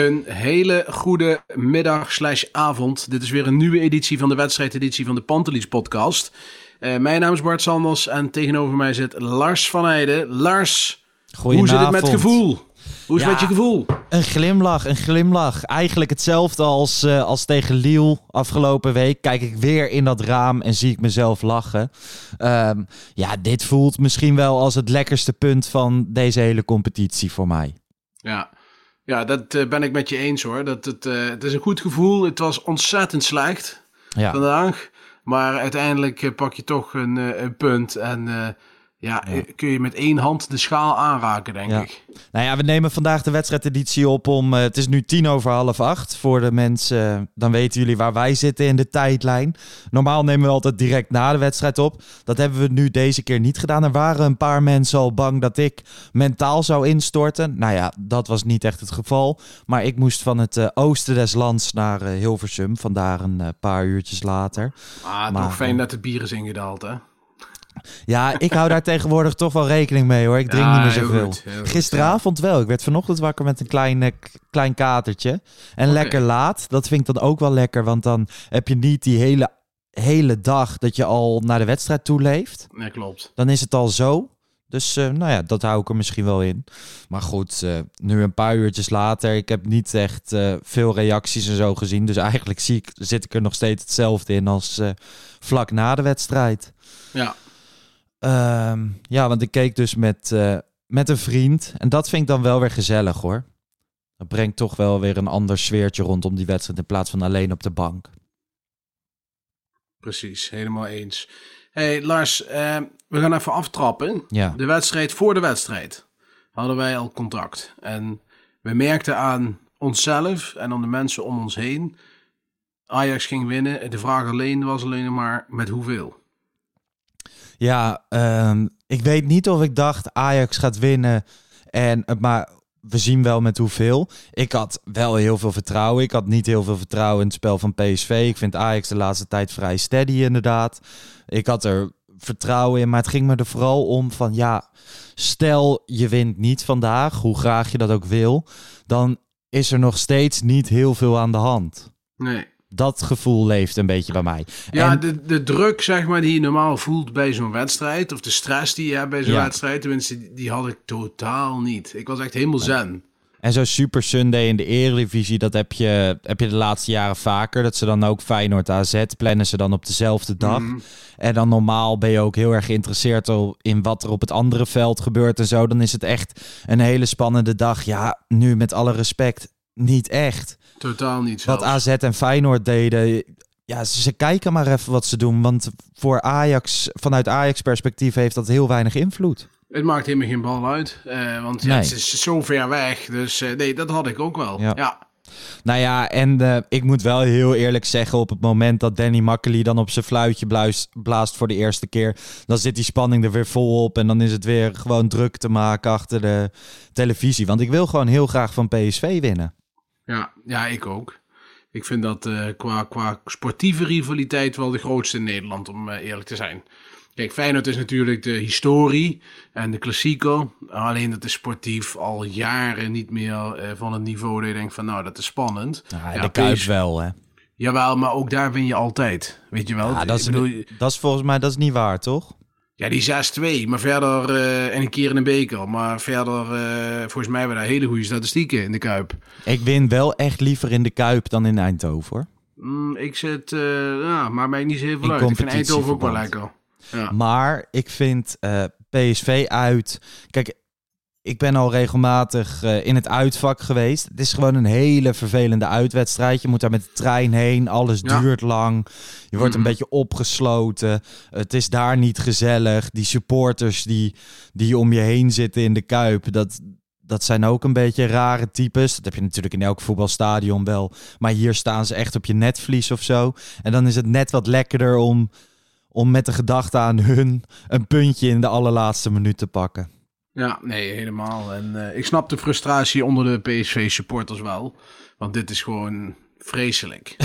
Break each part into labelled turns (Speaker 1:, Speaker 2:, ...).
Speaker 1: Een hele goede middag slash avond. Dit is weer een nieuwe editie van de wedstrijdeditie van de Pantelis podcast. Eh, mijn naam is Bart Sanders en tegenover mij zit Lars van Heijden. Lars, hoe zit het met gevoel? Hoe is het met je gevoel?
Speaker 2: Een glimlach, een glimlach. Eigenlijk hetzelfde als, eh, als tegen Lille afgelopen week. Kijk ik weer in dat raam en zie ik mezelf lachen. Ehm, ja, dit voelt misschien wel als het lekkerste punt van deze hele competitie voor mij.
Speaker 1: Ja, ja dat eh, ben ik met je eens hoor. Dat het, eh, het is een goed gevoel. Het was ontzettend slecht
Speaker 2: Ja,
Speaker 1: vandaag. Maar uiteindelijk eh, pak je toch een, een punt. En ja, eh, kun je met één hand de schaal aanraken, denk
Speaker 2: Ja.
Speaker 1: ik.
Speaker 2: nou ja, we nemen vandaag de wedstrijdeditie op om... eh, het is nu tien over half acht. Voor de mensen, eh, dan weten jullie waar wij zitten in de tijdlijn. Normaal nemen we altijd direct na de wedstrijd op. Dat hebben we nu deze keer niet gedaan. Er waren een paar mensen al bang dat ik mentaal zou instorten. Nou ja, dat was niet echt het geval. Maar ik moest van het oosten des lands naar Hilversum. Vandaar een paar uurtjes later.
Speaker 1: Ah,
Speaker 2: Maar,
Speaker 1: toch fijn dat de bier is ingedaald, hè?
Speaker 2: Ja, ik hou daar tegenwoordig toch wel rekening mee hoor. Ik drink
Speaker 1: Ja,
Speaker 2: niet meer
Speaker 1: heel
Speaker 2: zoveel.
Speaker 1: goed, heel goed,
Speaker 2: Gisteravond wel. Ik werd vanochtend wakker met een klein, klein katertje. En lekker laat. Dat vind ik dan ook wel lekker. Want dan heb je niet die hele, hele dag dat je al naar de wedstrijd toe leeft.
Speaker 1: Nee, klopt.
Speaker 2: Dan is het al zo. Dus eh, nou ja, dat hou ik er misschien wel in. Maar goed, eh, nu een paar uurtjes later. Ik heb niet echt eh, veel reacties en zo gezien. Dus eigenlijk zie ik, zit ik er nog steeds hetzelfde in als vlak na de wedstrijd.
Speaker 1: Ja,
Speaker 2: Ehm, ja, want ik keek dus met, eh, met een vriend. En dat vind ik dan wel weer gezellig hoor. Dat brengt toch wel weer een ander sfeertje rondom die wedstrijd in plaats van alleen op de bank.
Speaker 1: precies. Helemaal eens. hey, Lars, eh, we gaan even aftrappen.
Speaker 2: Ja.
Speaker 1: De wedstrijd voor de wedstrijd hadden wij al contact. En we merkten aan onszelf en aan de mensen om ons heen... Ajax ging winnen. De vraag alleen was alleen maar met hoeveel.
Speaker 2: Ja, ehm, ik weet niet of ik dacht Ajax gaat winnen. En, eh, maar we zien wel met hoeveel. Ik had wel heel veel vertrouwen. Ik had niet heel veel vertrouwen in het spel van PSV. Ik vind Ajax de laatste tijd vrij steady inderdaad. Ik had er vertrouwen in, maar het ging me er vooral om van ja, stel je wint niet vandaag, hoe graag je dat ook wil, dan is er nog steeds niet heel veel aan de hand.
Speaker 1: Nee.
Speaker 2: Dat gevoel leeft een beetje bij mij.
Speaker 1: Ja,
Speaker 2: En-
Speaker 1: de, de druk zeg maar, die je normaal voelt bij zo'n wedstrijd... of de stress die je hebt bij zo'n
Speaker 2: Ja.
Speaker 1: wedstrijd... tenminste, die, die had ik totaal niet. Ik was echt helemaal zen.
Speaker 2: En zo'n Super Sunday in de Eredivisie, dat heb je, heb je de laatste jaren vaker. Dat ze dan ook Feyenoord AZ plannen ze dan op dezelfde dag.
Speaker 1: Mhm.
Speaker 2: En dan normaal ben je ook heel erg geïnteresseerd in wat er op het andere veld gebeurt en zo. Dan is het echt een hele spannende dag. Ja, nu met alle respect, niet echt.
Speaker 1: Totaal niet
Speaker 2: Wat. AZ en Feyenoord deden, ja, ze, kijken maar even wat ze doen. Want voor Ajax, vanuit Ajax perspectief heeft dat heel weinig invloed.
Speaker 1: Het maakt helemaal geen bal uit. eh, want ja,
Speaker 2: Nee.
Speaker 1: het is zo ver weg. Dus eh, nee, dat had ik ook wel.
Speaker 2: Ja.
Speaker 1: Ja.
Speaker 2: Nou ja, en eh, ik moet wel heel eerlijk zeggen, op het moment dat Danny Makkely dan op zijn fluitje bluist, blaast voor de eerste keer, dan zit die spanning er weer vol op en dan is het weer gewoon druk te maken achter de televisie. Want ik wil gewoon heel graag van PSV winnen.
Speaker 1: Ja, ja, ik ook. Ik vind dat eh, qua, qua sportieve rivaliteit wel de grootste in Nederland, om eh, eerlijk te zijn. Kijk, Feyenoord is natuurlijk de historie en de klassieker. Alleen dat is sportief al jaren niet meer eh, van het niveau dat je denkt van nou, dat is spannend.
Speaker 2: Ja, de Kuip wel, hè.
Speaker 1: Jawel, maar ook daar win je altijd. Weet je wel?
Speaker 2: Ja, dat, is,
Speaker 1: bedoel,
Speaker 2: dat is volgens mij dat is niet waar, toch?
Speaker 1: Ja, die 6-2, maar verder eh, en een keer in een beker. Maar verder, eh, volgens mij hebben we daar hele goede statistieken in de Kuip.
Speaker 2: Ik win wel echt liever in de Kuip dan in Eindhoven, hoor.
Speaker 1: Mm, ik zit, uh, ja, maar mij niet zo heel veel uit. Ik vind Eindhoven ook wel lekker. Ja.
Speaker 2: Maar ik vind eh, PSV uit. Kijk, ik ben al regelmatig eh, in het uitvak geweest. Het is gewoon een hele vervelende uitwedstrijd. Je moet daar met de trein heen. Alles
Speaker 1: Ja.
Speaker 2: duurt lang. Je wordt een beetje opgesloten. Het is daar niet gezellig. Die supporters die, die om je heen zitten in de kuip. Dat, dat zijn ook een beetje rare types. Dat heb je natuurlijk in elk voetbalstadion wel. Maar hier staan ze echt op je netvlies of zo. En dan is het net wat lekkerder om, om met de gedachte aan hun een puntje in de allerlaatste minuut te pakken.
Speaker 1: Ja, nee, helemaal. En eh, ik snap de frustratie onder de PSV-supporters wel. Want dit is gewoon vreselijk.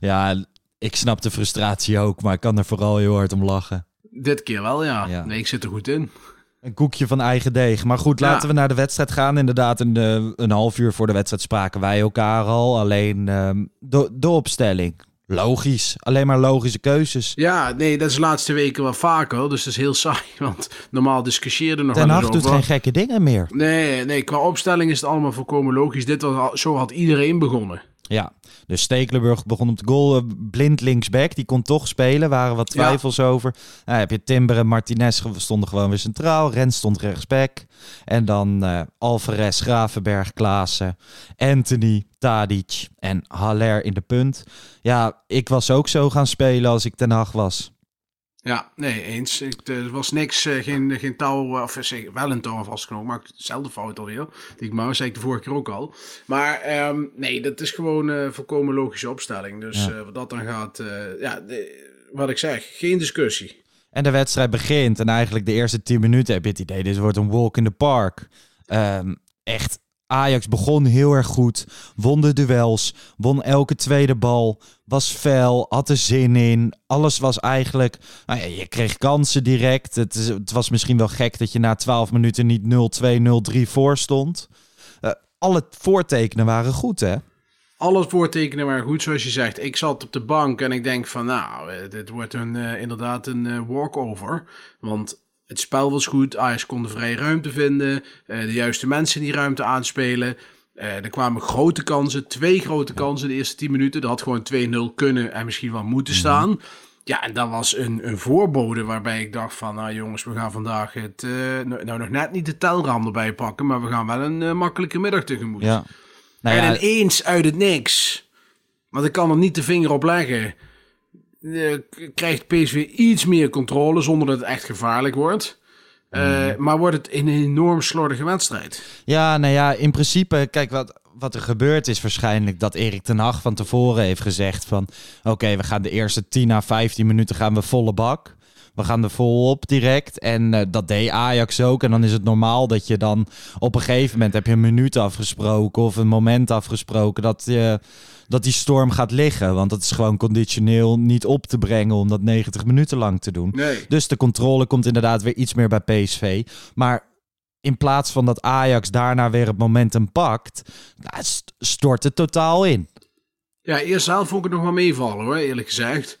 Speaker 2: Ja, ik snap de frustratie ook, maar ik kan er vooral heel hard om lachen.
Speaker 1: dit keer wel, ja.
Speaker 2: Ja.
Speaker 1: Nee, ik zit er goed in.
Speaker 2: Een koekje van eigen deeg. Maar goed, laten
Speaker 1: Ja.
Speaker 2: we naar de wedstrijd gaan. Inderdaad, een, eh, een half uur voor de wedstrijd spraken wij elkaar al. Alleen ehm, de, de opstelling. Logisch. Alleen maar logische keuzes.
Speaker 1: Ja, nee, dat is de laatste weken wel vaker. Dus dat is heel saai. Want normaal discussieerde nog
Speaker 2: Ten Hag doet geen gekke dingen meer.
Speaker 1: Nee, nee, qua opstelling is het allemaal volkomen logisch. Dit was, al- zo had iedereen begonnen.
Speaker 2: Ja, dus Stekelenburg begon op de goal. Blind linksback, die kon toch spelen. Waren wat
Speaker 1: Ja.
Speaker 2: twijfels over. Nou, heb je Timber en Martinez stonden gewoon weer centraal. Rens stond rechtsback. En dan eh Alvarez, Gravenberg, Klaassen, Anthony, Tadic en Haller in de punt. Ja, ik was ook zo gaan spelen als ik Ten Hag was.
Speaker 1: Ja, nee, eens. Ik, er was niks, eh, geen, geen touw, eh, of eh, zeg, wel een touw vastgenomen, maar hetzelfde fout alweer. Die ik maar zei ik de vorige keer ook al. Maar ehm, nee, dat is gewoon een volkomen logische opstelling. Dus
Speaker 2: Ja.
Speaker 1: wat dat dan gaat, ja, de- wat ik zeg, geen discussie.
Speaker 2: En de wedstrijd begint. En eigenlijk de eerste 10 minuten heb je het idee, dit wordt een walk in the park. Ehm, echt, Ajax begon heel erg goed. Won de duels. Won elke tweede bal. Was fel. Had er zin in. Alles was eigenlijk... Nou ja, je kreeg kansen direct. Het, was misschien wel gek dat je na 12 minuten niet 0-2, 0-3 voor stond. Eh, alle voortekenen waren goed, hè?
Speaker 1: Alles voortekenen waren goed, zoals je zegt. Ik zat op de bank en ik denk van, nou, eh, dit wordt een, eh, inderdaad een walkover. Want het spel was goed, Ajax kon de vrije ruimte vinden, eh, de juiste mensen die ruimte aanspelen. Eh, er kwamen grote kansen, twee grote kansen de eerste 10 minuten. Dat had gewoon 2-0 kunnen en misschien wel moeten staan. Ja, en dat was een, een voorbode waarbij ik dacht van, nou jongens, we gaan vandaag het, eh, nou, nou nog net niet de telraam erbij pakken, maar we gaan wel een makkelijke middag tegemoet.
Speaker 2: Ja. Nou
Speaker 1: en ineens uit het niks, want ik kan er niet de vinger op leggen, krijgt PSV iets meer controle zonder dat het echt gevaarlijk wordt. Eh, Maar wordt het een enorm slordige wedstrijd.
Speaker 2: Ja, nou ja, in principe, kijk, wat, wat er gebeurt is waarschijnlijk dat Erik ten Hag van tevoren heeft gezegd van... Oké, we gaan de eerste 10 à 15 minuten gaan we volle bak. We gaan er volop direct. En eh, dat deed Ajax ook. En dan is het normaal dat je dan op een gegeven moment heb je een minuut afgesproken of een moment afgesproken dat, je, dat die storm gaat liggen. Want dat is gewoon conditioneel niet op te brengen om dat 90 minuten lang te doen.
Speaker 1: Nee.
Speaker 2: Dus de controle komt inderdaad weer iets meer bij PSV. Maar in plaats van dat Ajax daarna weer het momentum pakt, st- stort het totaal in.
Speaker 1: Ja, eerst zelf vond ik het nog wel meevallen hoor, eerlijk gezegd.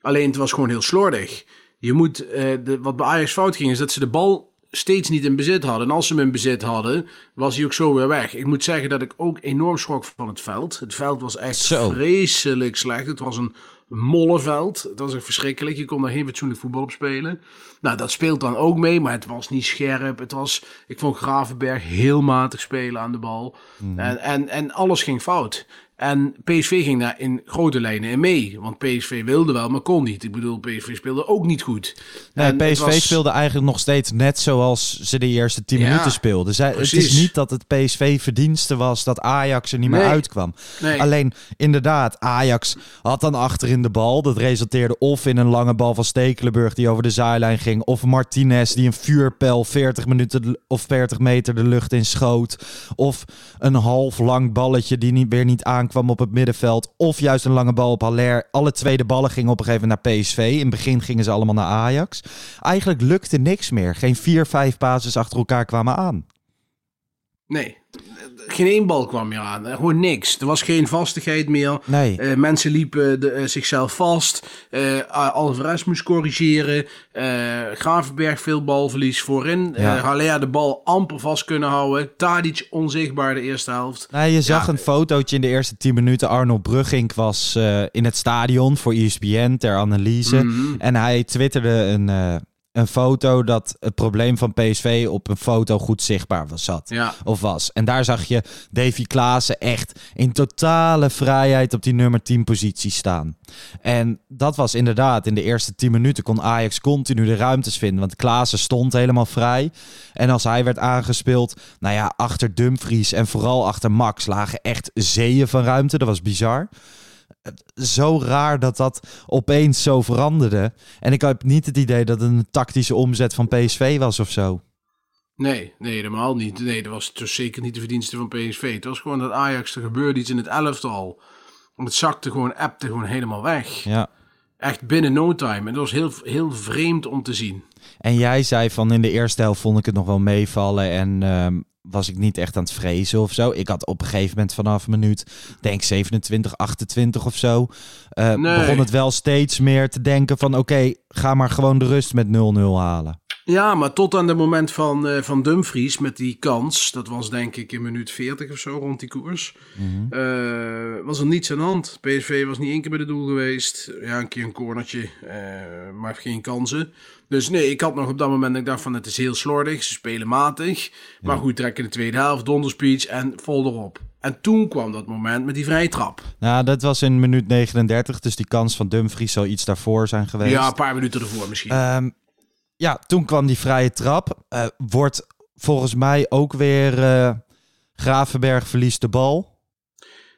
Speaker 1: Alleen het was gewoon heel slordig. Je moet, eh, de, wat bij Ajax fout ging, is dat ze de bal steeds niet in bezit hadden. En als ze hem in bezit hadden, was hij ook zo weer weg. Ik moet zeggen dat ik ook enorm schrok van het veld. Het veld was echt
Speaker 2: Zo.
Speaker 1: vreselijk slecht. Het was een mollenveld. Het was echt verschrikkelijk. Je kon daar geen fatsoenlijk voetbal op spelen. Nou, dat speelt dan ook mee, maar het was niet scherp. Het was, ik vond Gravenberg heel matig spelen aan de bal. En, en, en alles ging fout. En PSV ging daar in grote lijnen in mee. Want PSV wilde wel, maar kon niet. Ik bedoel, PSV speelde ook niet goed.
Speaker 2: Nee, PSV
Speaker 1: was-
Speaker 2: speelde eigenlijk nog steeds net zoals ze de eerste 10
Speaker 1: Ja,
Speaker 2: minuten speelden. Zij, het is niet dat het PSV verdienste was dat Ajax er niet meer uitkwam.
Speaker 1: Nee.
Speaker 2: Alleen inderdaad, Ajax had dan achterin de bal. Dat resulteerde of in een lange bal van Stekelenburg die over de zijlijn ging. Of Martinez die een vuurpijl 40 minuten of 40 meter de lucht in schoot. Of een half lang balletje die niet, weer niet aankwam op het middenveld. Of juist een lange bal op Haller. Alle tweede ballen gingen op een gegeven moment naar PSV. In het begin gingen ze allemaal naar Ajax. Eigenlijk lukte niks meer. Geen vier, vijf bases achter elkaar kwamen aan.
Speaker 1: Nee. Geen één bal kwam meer aan. Gewoon niks. Er was geen vastigheid meer.
Speaker 2: Nee.
Speaker 1: Eh, mensen liepen de, eh, zichzelf vast. Eh Alvarez moest corrigeren. Gravenberg veel balverlies voorin.
Speaker 2: Ja.
Speaker 1: Haller de bal amper vast kunnen houden. Tadic onzichtbaar de eerste helft.
Speaker 2: Nou, je zag
Speaker 1: Ja.
Speaker 2: een fotootje in de eerste 10 minuten. Arnold Brugging was in het stadion voor ESPN ter analyse.
Speaker 1: Mhm.
Speaker 2: En hij twitterde een, een foto dat het probleem van PSV op een foto goed zichtbaar was, zat.
Speaker 1: Ja.
Speaker 2: Of was. En daar zag je Davy Klaassen echt in totale vrijheid op die nummer 10 positie staan. En dat was inderdaad, in de eerste 10 minuten kon Ajax continu de ruimtes vinden. Want Klaassen stond helemaal vrij. En als hij werd aangespeeld, nou ja, achter Dumfries en vooral achter Max lagen echt zeeën van ruimte. Dat was bizar. Zo raar dat dat opeens zo veranderde. En ik heb niet het idee dat het een tactische omzet van PSV was of zo.
Speaker 1: Nee, nee, helemaal niet. Nee, dat was dus zeker niet de verdienste van PSV. Het was gewoon dat Ajax, er gebeurde iets in het elftal. Het zakte gewoon, appte gewoon helemaal weg.
Speaker 2: Ja.
Speaker 1: Echt binnen no time. En dat was heel, heel vreemd om te zien.
Speaker 2: En jij zei van in de eerste helft vond ik het nog wel meevallen en ehm, was ik niet echt aan het vrezen of zo. Ik had op een gegeven moment vanaf minuut, denk 27, 28 of zo, eh,
Speaker 1: Nee.
Speaker 2: begon het wel steeds meer te denken van oké, ga maar gewoon de rust met 0-0 halen.
Speaker 1: Ja, maar tot aan het moment van, eh, van Dumfries met die kans, dat was denk ik in minuut 40 of zo rond die koers, eh, was er niets aan de hand. PSV was niet één keer bij de doel geweest. Ja, een keer een cornertje, eh, maar geen kansen. Dus nee, ik had nog op dat moment, ik dacht van het is heel slordig, ze spelen matig. Maar goed, trek in de tweede helft, donderspeech en vol erop. En toen kwam dat moment met die vrijtrap.
Speaker 2: Nou, dat was in minuut 39, dus die kans van Dumfries zal iets daarvoor zijn geweest.
Speaker 1: Ja, een paar minuten ervoor misschien.
Speaker 2: Ehm, ja, toen kwam die vrije trap. Eh, wordt volgens mij ook weer eh, Gravenberg verliest de bal.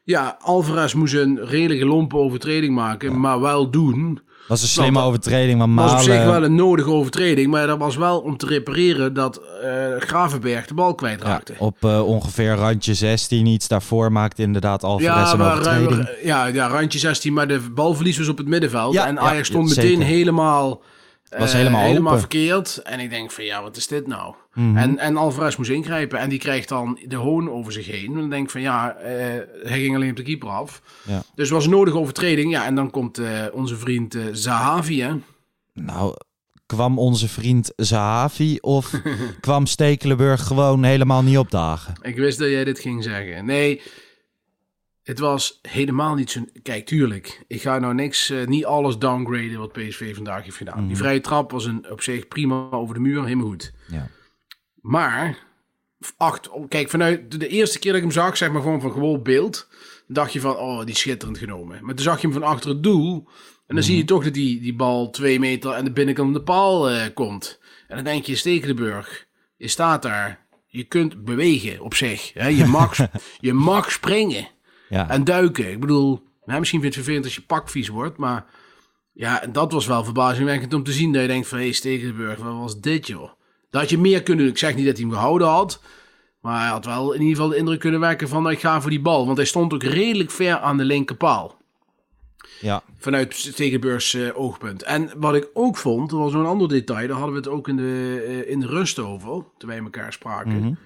Speaker 1: ja, Alvarez moest een redelijke lompe overtreding maken, maar wel doen.
Speaker 2: Was een slimme
Speaker 1: dat
Speaker 2: overtreding, maar
Speaker 1: was op zich
Speaker 2: Malen...
Speaker 1: wel een nodige overtreding, maar dat was wel om te repareren dat eh, Gravenberg de bal
Speaker 2: Ja,
Speaker 1: kwijtraakte.
Speaker 2: op eh, ongeveer randje 16, iets daarvoor maakte inderdaad Alvarez een overtreding.
Speaker 1: ja, ja, randje 16, maar de balverlies was op het middenveld.
Speaker 2: Ja,
Speaker 1: en
Speaker 2: ja,
Speaker 1: Ajax stond
Speaker 2: ja,
Speaker 1: meteen
Speaker 2: zeker.
Speaker 1: helemaal,
Speaker 2: Was
Speaker 1: eh,
Speaker 2: helemaal
Speaker 1: helemaal
Speaker 2: open.
Speaker 1: verkeerd. En ik denk van ja, wat is dit nou?
Speaker 2: Mhm.
Speaker 1: En, en Alvarez moest ingrijpen en die krijgt dan de hoon over zich heen. En dan denk ik van ja, eh, hij ging alleen op de keeper af.
Speaker 2: Ja.
Speaker 1: Dus was een nodige overtreding. Ja, en dan komt eh, onze vriend eh, Zahavi, hè.
Speaker 2: Nou, kwam onze vriend Zahavi of kwam Stekelenburg gewoon helemaal niet opdagen?
Speaker 1: Ik wist dat jij dit ging zeggen. Nee, het was helemaal niet zo... Kijk, tuurlijk. Ik ga nou niks, eh, niet alles downgraden wat PSV vandaag heeft gedaan. Die vrije trap was een, op zich prima over de muur, helemaal goed.
Speaker 2: Ja.
Speaker 1: Maar, acht, kijk, vanuit de eerste keer dat ik hem zag, zeg maar gewoon van gewoon beeld, dacht je van, oh, die is schitterend genomen. Maar toen zag je hem van achter het doel, en dan zie je toch dat die, die bal twee meter aan de binnenkant van de paal eh, komt. En dan denk je, Stekelenburg, je staat daar, je kunt bewegen op zich. Hè? Je, mag, je mag springen
Speaker 2: Ja.
Speaker 1: en duiken. Ik bedoel, hè, misschien vind je het vervelend als je pak vies wordt, maar ja, en dat was wel verbazingwekkend om te zien dat je denkt van, hé, hey, Stekelenburg, wat was dit, joh? Dat had je meer kunnen doen. Ik zeg niet dat hij hem gehouden had, maar hij had wel in ieder geval de indruk kunnen wekken van, nou, ik ga voor die bal. Want hij stond ook redelijk ver aan de linkerpaal.
Speaker 2: ja.
Speaker 1: Vanuit Stegenburgs eh, oogpunt. En wat ik ook vond, er was een ander detail, daar hadden we het ook in de, eh, in de rust over, toen wij elkaar spraken,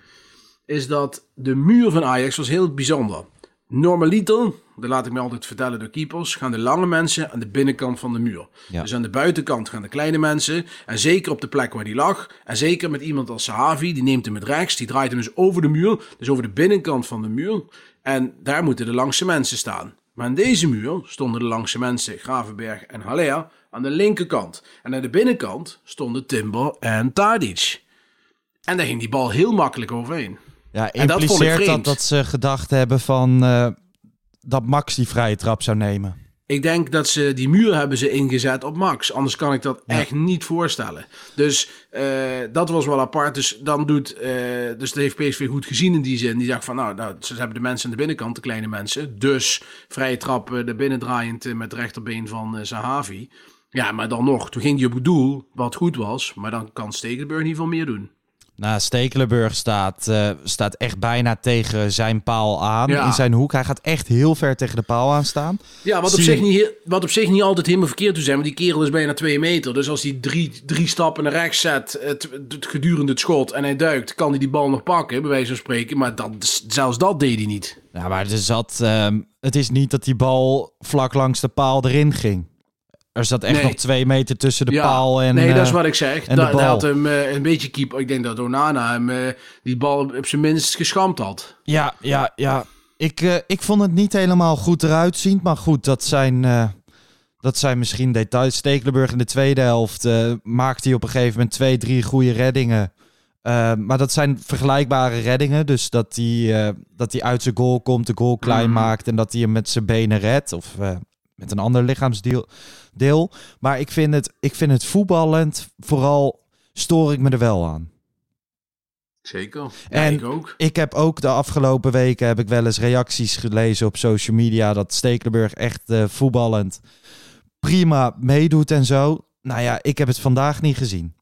Speaker 1: is dat de muur van Ajax was heel bijzonder. Normaliter, dat laat ik me altijd vertellen door keepers, gaan de lange mensen aan de binnenkant van de muur.
Speaker 2: Ja.
Speaker 1: Dus aan de buitenkant gaan de kleine mensen, en zeker op de plek waar die lag, en zeker met iemand als Sahavi, die neemt hem met rechts, die draait hem dus over de muur, dus over de binnenkant van de muur, en daar moeten de langste mensen staan. Maar aan deze muur stonden de langste mensen, Gravenberg en Haller, aan de linkerkant. En aan de binnenkant stonden Timber en Tadic. En daar ging die bal heel makkelijk overheen.
Speaker 2: Ja,
Speaker 1: dat
Speaker 2: impliceert dat
Speaker 1: vreemd.
Speaker 2: dat ze gedacht hebben van eh, dat Max die vrije trap zou nemen.
Speaker 1: Ik denk dat ze die muur hebben ze ingezet op Max. Anders kan ik dat echt niet voorstellen. Dus eh, dat was wel apart. Dus dan doet. eh, dus dat heeft PSV goed gezien in die zin. Die dacht van nou, nou, ze hebben de mensen aan de binnenkant, de kleine mensen. Dus vrije trap de binnendraaiend met rechterbeen van Zahavi. Ja, maar dan nog. Toen ging hij op het doel, wat goed was. Maar dan kan Stekelenburg in ieder geval meer doen.
Speaker 2: Nou, Stekelenburg staat, eh, staat echt bijna tegen zijn paal aan
Speaker 1: Ja.
Speaker 2: in zijn hoek. Hij gaat echt heel ver tegen de paal aan staan.
Speaker 1: Ja, wat op, zich niet, wat op zich niet altijd helemaal verkeerd zou zijn. Want die kerel is bijna twee meter. Dus als hij drie, drie stappen naar rechts zet het, het, gedurende het schot en hij duikt, kan hij die bal nog pakken, bij wijze van spreken. Maar dat, zelfs dat deed hij niet.
Speaker 2: Ja, maar er zat, ehm, het is niet dat die bal vlak langs de paal erin ging. Er zat echt
Speaker 1: Nee.
Speaker 2: nog twee meter tussen de
Speaker 1: Ja,
Speaker 2: paal en...
Speaker 1: nee, dat is
Speaker 2: eh,
Speaker 1: wat ik zeg.
Speaker 2: en
Speaker 1: Da-
Speaker 2: de
Speaker 1: had hem eh, een beetje keep. Ik denk dat Onana hem eh, die bal op zijn minst geschampt had.
Speaker 2: Ja, ja, ja. Ik, ik vond het niet helemaal goed eruit zien. Maar goed, dat zijn, dat zijn misschien details. Stekelenburg in de tweede helft eh maakt hij op een gegeven moment twee, drie goede reddingen. Maar dat zijn vergelijkbare reddingen. Dus dat hij, dat hij uit zijn goal komt, de goal klein
Speaker 1: Mhm.
Speaker 2: maakt. En dat hij hem met zijn benen redt. Of met een ander lichaamsdeel. Deel. Maar ik vind, het, ik vind het voetballend, vooral stoor ik me er wel aan.
Speaker 1: Zeker. Ja,
Speaker 2: En-
Speaker 1: ik ook.
Speaker 2: Ik heb ook de afgelopen weken heb ik wel eens reacties gelezen op social media dat Stekelenburg echt eh, voetballend prima meedoet en zo. Nou ja, ik heb het vandaag niet gezien.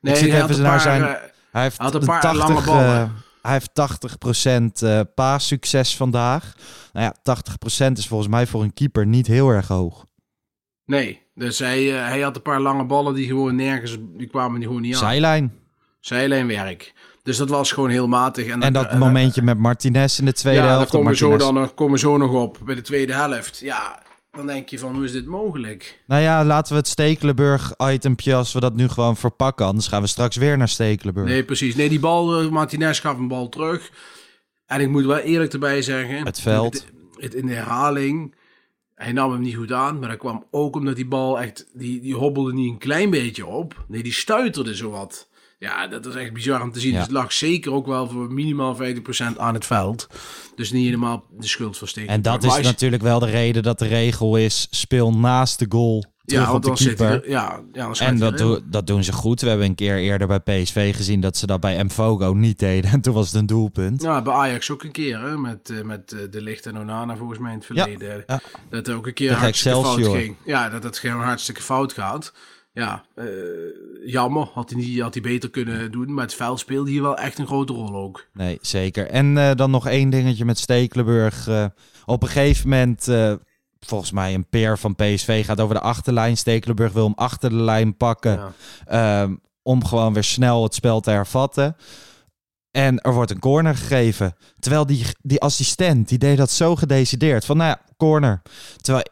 Speaker 1: Nee,
Speaker 2: zit
Speaker 1: hij had
Speaker 2: even naar
Speaker 1: paar,
Speaker 2: zijn-
Speaker 1: eh,
Speaker 2: Hij heeft
Speaker 1: Had een paar
Speaker 2: 80,
Speaker 1: lange ballen.
Speaker 2: eh, hij heeft 80% eh paassucces vandaag. Nou ja, 80% is volgens mij voor een keeper niet heel erg hoog.
Speaker 1: nee, dus hij, eh, hij had een paar lange ballen die gewoon nergens, die kwamen die gewoon niet aan.
Speaker 2: Zijlijn.
Speaker 1: Zijlijnwerk. Dus dat was gewoon heel matig. En,
Speaker 2: En dat momentje met Martinez in de tweede
Speaker 1: ja, daar
Speaker 2: helft.
Speaker 1: komen zo dan, komen we zo nog op bij de tweede helft. Ja, dan denk je van hoe is dit mogelijk?
Speaker 2: Nou ja, laten we het Stekelenburg-itempje, als we dat nu gewoon verpakken. Anders gaan we straks weer naar Stekelenburg.
Speaker 1: Nee, precies. Nee, die bal, eh, Martinez gaf een bal terug. En ik moet wel eerlijk erbij zeggen.
Speaker 2: Het veld.
Speaker 1: Het, het in de herhaling. Hij nam hem niet goed aan. Maar dat kwam ook omdat die bal echt. Die, die hobbelde niet een klein beetje op. Nee, die stuiterde zowat. Ja, dat is echt bizar om te zien.
Speaker 2: Ja.
Speaker 1: Dus het lag zeker ook wel voor minimaal 50% aan het veld. Dus niet helemaal de schuld van Stekelenburg.
Speaker 2: En dat
Speaker 1: Maar
Speaker 2: is natuurlijk wel de reden dat de regel is: speel naast de goal terug
Speaker 1: ja,
Speaker 2: op de
Speaker 1: zit
Speaker 2: keeper.
Speaker 1: er- ja,
Speaker 2: En dat, dat doen ze goed. We hebben een keer eerder bij PSV gezien dat ze dat bij Mfogo niet deden. En toen was het een doelpunt.
Speaker 1: Ja, bij Ajax ook een keer, hè? Met, eh, met eh, De Licht en Onana volgens mij in het verleden.
Speaker 2: ja.
Speaker 1: Dat er ook een keer
Speaker 2: Tegen
Speaker 1: hartstikke fout ging. Ja, dat het gewoon hartstikke fout gaat. Ja, eh, jammer. Had hij, niet, had hij beter kunnen doen. Maar het veld speelde hier wel echt een grote rol ook.
Speaker 2: Nee, zeker. En eh, dan nog één dingetje met Stekelenburg. Eh, op een gegeven moment, volgens mij een peer van PSV gaat over de achterlijn. Stekelenburg wil hem achter de lijn pakken.
Speaker 1: Ja.
Speaker 2: Ehm, om gewoon weer snel het spel te hervatten. En er wordt een corner gegeven. Terwijl die, die assistent, die deed dat zo gedecideerd. Van nou ja, corner. Terwijl,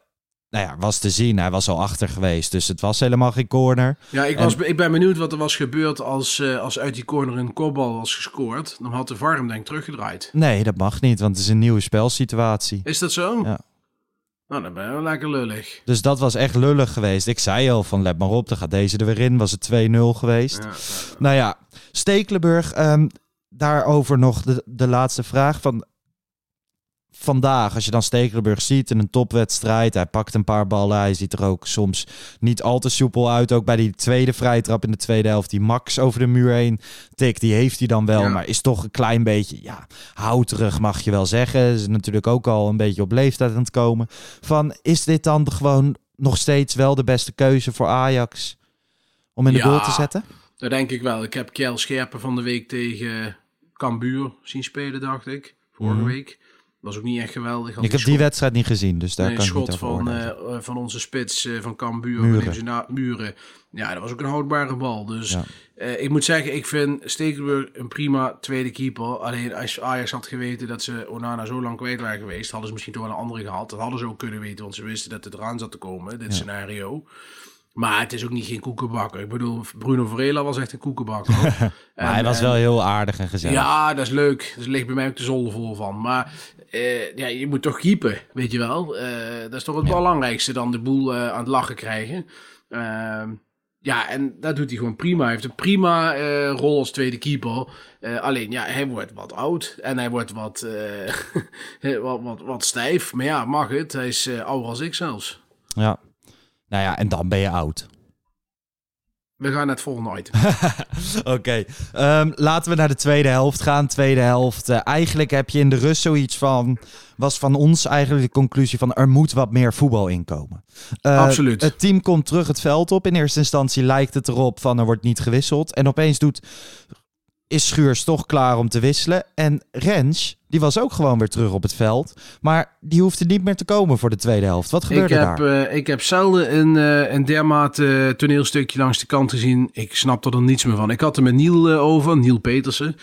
Speaker 2: nou ja, was te zien. Hij was al achter geweest. Dus het was helemaal geen corner.
Speaker 1: Ja, ik,
Speaker 2: En-
Speaker 1: was, ik ben benieuwd wat er was gebeurd als, eh, als uit die corner een kopbal was gescoord. Dan had de VAR hem denk ik teruggedraaid.
Speaker 2: Nee, dat mag niet. Want het is een nieuwe spelsituatie.
Speaker 1: Is dat zo?
Speaker 2: Ja.
Speaker 1: Nou, dan ben je wel lekker lullig.
Speaker 2: Dus dat was echt lullig geweest. Ik zei al van let maar op, dan gaat deze er weer in. Was het 2-0 geweest.
Speaker 1: Ja.
Speaker 2: Nou ja, Stekelenburg, ehm, daarover nog de, de laatste vraag van vandaag. Als je dan Stekelenburg ziet in een topwedstrijd, hij pakt een paar ballen, hij ziet er ook soms niet al te soepel uit. Ook bij die tweede vrijtrap in de tweede helft, die Max over de muur heen tikt, die heeft hij dan wel,
Speaker 1: Ja.
Speaker 2: maar is toch een klein beetje, ja, houterig mag je wel zeggen. Is natuurlijk ook al een beetje op leeftijd aan het komen. Van, is dit dan gewoon nog steeds wel de beste keuze voor Ajax om in de
Speaker 1: Ja.
Speaker 2: goal te zetten?
Speaker 1: Dat denk ik wel. Ik heb Kjell Scherpen van de week tegen Cambuur zien spelen, dacht ik. Vorige
Speaker 2: Mhm.
Speaker 1: week. Was ook niet echt geweldig. Had
Speaker 2: Ik heb die wedstrijd niet gezien, dus daar
Speaker 1: nee,
Speaker 2: kan ik niet
Speaker 1: schot
Speaker 2: over
Speaker 1: van, eh, van onze spits eh, van Cambuur.
Speaker 2: Muren.
Speaker 1: Muren. Na, muren. Ja, dat was ook een houdbare bal. Dus
Speaker 2: Ja.
Speaker 1: ik moet zeggen, ik vind Stekelenburg een prima tweede keeper. Alleen als Ajax had geweten dat ze Onana zo lang kwijt waren geweest, hadden ze misschien toch wel een andere gehad. Dat hadden ze ook kunnen weten, want ze wisten dat het eraan zat te komen, dit scenario. Maar het is ook niet geen koekenbakker. Ik bedoel, Bruno Varela was echt een koekenbakker.
Speaker 2: Maar
Speaker 1: En-
Speaker 2: hij was
Speaker 1: en-
Speaker 2: wel heel aardig en gezellig.
Speaker 1: ja, dat is leuk. Dus ligt bij mij ook de zolder vol van. Maar eh, ja, je moet toch keepen, weet je wel. Eh, dat is toch het belangrijkste dan de boel eh, aan het lachen krijgen. Ehm, ja, en dat doet hij gewoon prima. Hij heeft een prima rol als tweede keeper. Alleen, ja, hij wordt wat oud. En hij wordt wat, wat, wat, wat stijf. Maar ja, mag het. Hij is ouder als ik zelfs.
Speaker 2: Ja. Nou ja, en dan ben je oud.
Speaker 1: We gaan naar het volgende item.
Speaker 2: Oké, ehm, laten we naar de tweede helft gaan. Tweede helft. eh, eigenlijk heb je in de rust zoiets van. Was van ons eigenlijk de conclusie van er moet wat meer voetbal inkomen. Eh,
Speaker 1: Absoluut.
Speaker 2: Het team komt terug het veld op. In eerste instantie lijkt het erop van er wordt niet gewisseld. En opeens doet is Schuurs toch klaar om te wisselen. En Rens, die was ook gewoon weer terug op het veld. Maar die hoefde niet meer te komen voor de tweede helft. Wat
Speaker 1: Ik
Speaker 2: gebeurde
Speaker 1: heb,
Speaker 2: daar?
Speaker 1: eh, ik heb zelden een, eh, een dermate toneelstukje langs de kant gezien. Ik snap er niets meer van. Ik had er met Niel eh, over, Niel Petersen.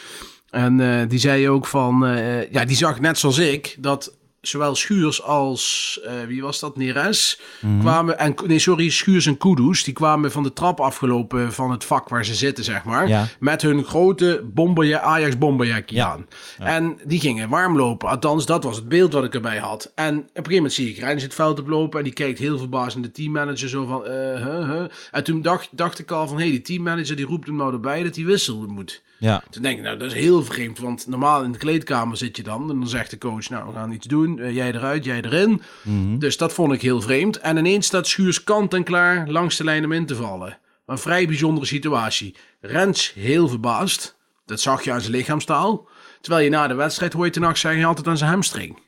Speaker 1: En eh, die zei ook van, eh, ja, die zag net zoals ik dat zowel Schuurs als, eh, wie was dat, Neres,
Speaker 2: Mhm.
Speaker 1: kwamen, en, nee sorry, Schuurs en Kudus, die kwamen van de trap afgelopen van het vak waar ze zitten, zeg maar.
Speaker 2: Ja.
Speaker 1: Met hun grote bomberja Ajax bomberjackie
Speaker 2: Ja.
Speaker 1: aan. En die gingen warm lopen. Althans, dat was het beeld wat ik erbij had. En op een gegeven moment zie ik Reins het veld oplopen. En die kijkt heel verbaasd naar de teammanager. Zo van, eh, huh, huh. En toen dacht, dacht ik al van, hé, hey, die teammanager die roept hem nou erbij dat hij wissel moet.
Speaker 2: Ja.
Speaker 1: Toen denk ik, nou, dat is heel vreemd. Want normaal in de kleedkamer zit je dan. En dan zegt de coach, nou, we gaan iets doen. Eh, jij eruit, jij erin. Dus dat vond ik heel vreemd. En ineens staat Schuurs kant en klaar langs de lijn om in te vallen. Een vrij bijzondere situatie. Rens heel verbaasd. Dat zag je aan zijn lichaamstaal. Terwijl je na de wedstrijd hoor je ten nacht zeggen, het aan zijn hamstring.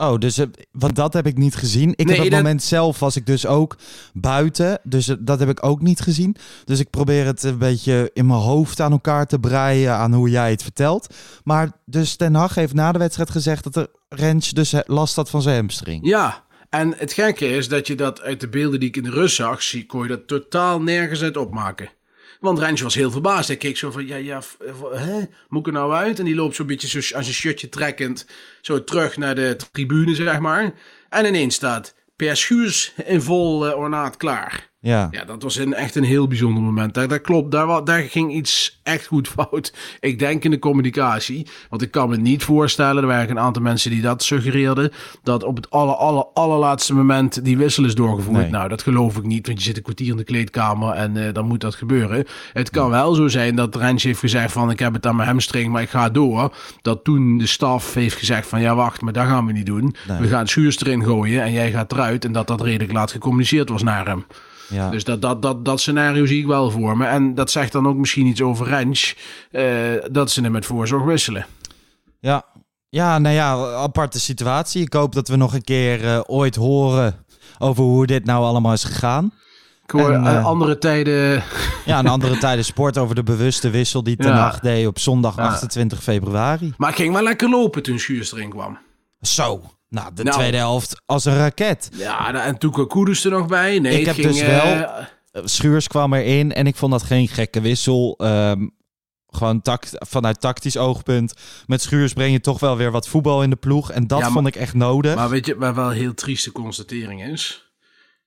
Speaker 2: Oh, dus, eh, want dat heb ik niet gezien. Ik
Speaker 1: Nee,
Speaker 2: heb het
Speaker 1: dat-
Speaker 2: moment zelf was ik dus ook buiten. Dus eh, dat heb ik ook niet gezien. Dus ik probeer het een beetje in mijn hoofd aan elkaar te breien aan hoe jij het vertelt. Maar dus Ten Hag heeft na de wedstrijd gezegd dat de Rens dus eh, last had van zijn hamstring.
Speaker 1: Ja, en het gekke is dat je dat uit de beelden die ik in de rust zag, zie, kon je dat totaal nergens uit opmaken. Want Rens was heel verbaasd. Hij keek zo van, ja, ja, f- hè? moet ik er nou uit? En die loopt zo'n beetje zo, als een shirtje trekkend zo terug naar de tribune, zeg maar. En ineens staat Per Schuurs in vol eh, ornaat klaar.
Speaker 2: Ja.
Speaker 1: Ja, dat was een, echt een heel bijzonder moment. Dat, dat klopt, daar, daar ging iets echt goed fout. Ik denk in de communicatie. Want ik kan me niet voorstellen, er waren een aantal mensen die dat suggereerden, dat op het aller, aller, allerlaatste moment die wissel is doorgevoerd.
Speaker 2: Nee.
Speaker 1: Nou, dat geloof ik niet, want je zit een kwartier in de kleedkamer en eh, dan moet dat gebeuren. Het kan wel zo zijn dat Rens heeft gezegd van, ik heb het aan mijn hamstring, maar ik ga door. Dat toen de staf heeft gezegd van, ja wacht, maar dat gaan we niet doen.
Speaker 2: Nee.
Speaker 1: We gaan Schuurs erin gooien en jij gaat eruit. En dat dat redelijk laat gecommuniceerd was naar hem.
Speaker 2: Ja.
Speaker 1: Dus dat, dat, dat, dat scenario zie ik wel voor me. En dat zegt dan ook misschien iets over Rens. eh, dat ze hem met voorzorg wisselen.
Speaker 2: Ja. ja, nou ja, aparte situatie. Ik hoop dat we nog een keer eh, ooit horen over hoe dit nou allemaal is gegaan.
Speaker 1: Ik hoor
Speaker 2: En,
Speaker 1: eh, andere tijden.
Speaker 2: Ja, een andere tijden sport over de bewuste wissel die Ten
Speaker 1: Ja.
Speaker 2: Hag deed op zondag
Speaker 1: Ja.
Speaker 2: 28 februari.
Speaker 1: Maar het ging wel lekker lopen toen Schuurs erin kwam.
Speaker 2: Zo, nou, de
Speaker 1: Nou.
Speaker 2: tweede helft als een raket.
Speaker 1: Ja, en toen kwam Koeders er nog bij. Nee,
Speaker 2: Ik heb
Speaker 1: ging,
Speaker 2: dus
Speaker 1: eh,
Speaker 2: wel- Schuurs kwam erin en ik vond dat geen gekke wissel. Ehm, gewoon tact, vanuit tactisch oogpunt. Met Schuurs breng je toch wel weer wat voetbal in de ploeg. En dat
Speaker 1: Ja, maar-
Speaker 2: vond ik echt nodig.
Speaker 1: Maar weet je, waar wel een heel trieste constatering is?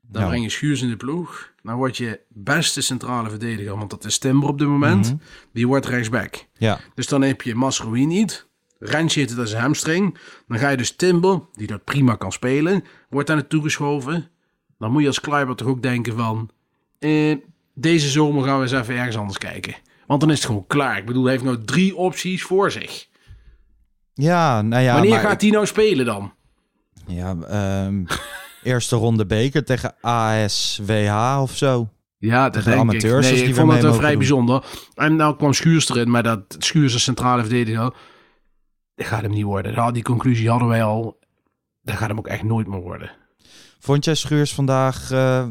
Speaker 1: Dan
Speaker 2: Ja.
Speaker 1: breng je Schuurs in de ploeg. Dan word je beste centrale verdediger. Want dat is Timber op dit moment.
Speaker 2: Mhm.
Speaker 1: Die wordt rechtsback.
Speaker 2: ja,
Speaker 1: Dus dan heb je Masrowi niet. Rensje heeft het als een hamstring. Dan ga je dus Timber, die dat prima kan spelen, wordt daar naartoe geschoven. Dan moet je als Kluivert toch ook denken van... eh, deze zomer gaan we eens even ergens anders kijken. Want dan is het gewoon klaar. Ik bedoel, hij heeft nou drie opties voor zich.
Speaker 2: ja, nou ja.
Speaker 1: Wanneer
Speaker 2: maar
Speaker 1: gaat hij nou spelen dan?
Speaker 2: Ja, ehm, eerste ronde beker tegen ASWH of zo.
Speaker 1: Ja, dat
Speaker 2: de amateurs,
Speaker 1: Nee,
Speaker 2: die
Speaker 1: ik vond het wel vrij
Speaker 2: doen.
Speaker 1: bijzonder. En nou kwam Schuurs erin, maar dat Schuurs centrale verdediger... Dat gaat hem niet worden. Nou, die conclusie hadden wij al. Dat gaat hem ook echt nooit meer worden.
Speaker 2: Vond jij Schuurs vandaag... eh,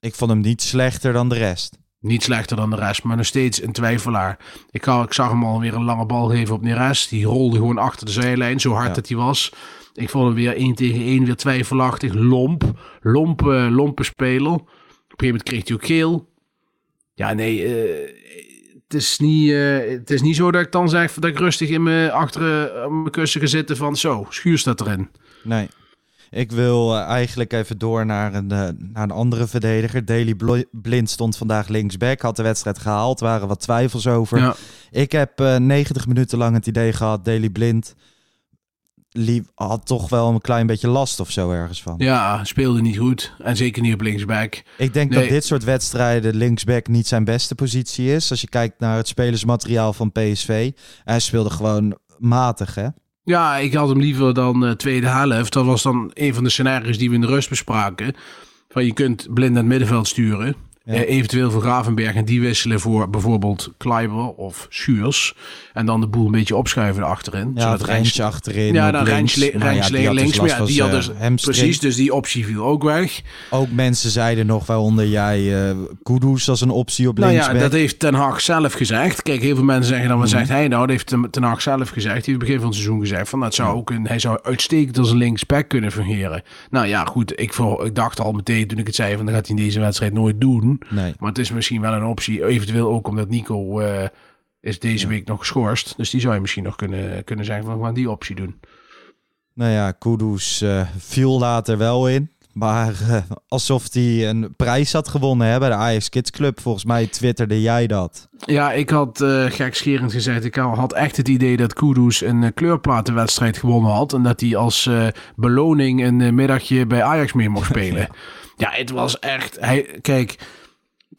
Speaker 2: ik vond hem niet slechter dan de rest.
Speaker 1: Niet slechter dan de rest, maar nog steeds een twijfelaar. Ik, ik zag hem alweer een lange bal geven op Neres. Die rolde gewoon achter de zijlijn, zo hard
Speaker 2: Ja.
Speaker 1: dat hij was. Ik vond hem weer 1 tegen 1, weer twijfelachtig. Lomp, lompe, lompe speler. Op een gegeven moment kreeg hij ook geel. Ja, nee, eh, het, is niet, eh, het is niet zo dat ik dan zeg dat ik rustig in mijn, achter eh, mijn kussen ga zitten van zo, schuur staat erin.
Speaker 2: Nee. Ik wil eh, eigenlijk even door naar een, naar een andere verdediger. Daley Blo- Blind stond vandaag linksback. Had de wedstrijd gehaald. waren wat twijfels over.
Speaker 1: Ja.
Speaker 2: Ik heb eh 90 minuten lang het idee gehad. Daley Blind liep, had toch wel een klein beetje last of zo ergens van.
Speaker 1: ja, speelde niet goed. En zeker niet op linksback.
Speaker 2: Ik denk
Speaker 1: Nee.
Speaker 2: dat dit soort wedstrijden linksback niet zijn beste positie is. Als je kijkt naar het spelersmateriaal van PSV. Hij speelde gewoon matig, hè?
Speaker 1: Ja, ik had hem liever dan eh, tweede helft. Dat was dan een van de scenario's die we in de rust bespraken. Van je kunt blind naar het middenveld sturen. Eh, eventueel voor Gravenberg en die wisselen voor bijvoorbeeld Kleiber of Schuurs. En dan de boel een beetje opschuiven achterin.
Speaker 2: Ja, het Rijntje achterin.
Speaker 1: Ja, dan
Speaker 2: links.
Speaker 1: Rijntje
Speaker 2: ja, dus
Speaker 1: links. Maar
Speaker 2: last
Speaker 1: ja, die had dus,
Speaker 2: hamstring.
Speaker 1: precies, dus die optie viel ook weg.
Speaker 2: Ook mensen zeiden nog, waaronder jij, eh Kudus als een optie op
Speaker 1: Nou ja, dat heeft Ten Hag zelf gezegd. Kijk, heel veel mensen zeggen dan, wat
Speaker 2: Mhm.
Speaker 1: zegt hij nou? Dat heeft Ten- Ten Hag zelf gezegd. Die heeft begin van het seizoen gezegd van, dat zou ook een, hij zou uitstekend als een linksback kunnen fungeren. Nou ja, goed, ik, voor, ik dacht al meteen toen ik het zei van, dat gaat hij in deze wedstrijd nooit doen.
Speaker 2: Nee.
Speaker 1: Maar het is misschien wel een optie, eventueel ook omdat Nico eh, is deze week nog geschorst. Dus die zou je misschien nog kunnen, kunnen zeggen van, we gaan die optie doen.
Speaker 2: Nou ja, Kudus eh, viel later wel in. Maar eh, alsof hij een prijs had gewonnen hè, bij de Ajax Kids Club. Volgens mij twitterde jij dat.
Speaker 1: Ja, ik had gekscherend gezegd, ik had echt het idee dat Kudus een kleurplatenwedstrijd gewonnen had. En dat hij als beloning een middagje bij Ajax mee mocht spelen. ja, het was echt... Hij, kijk,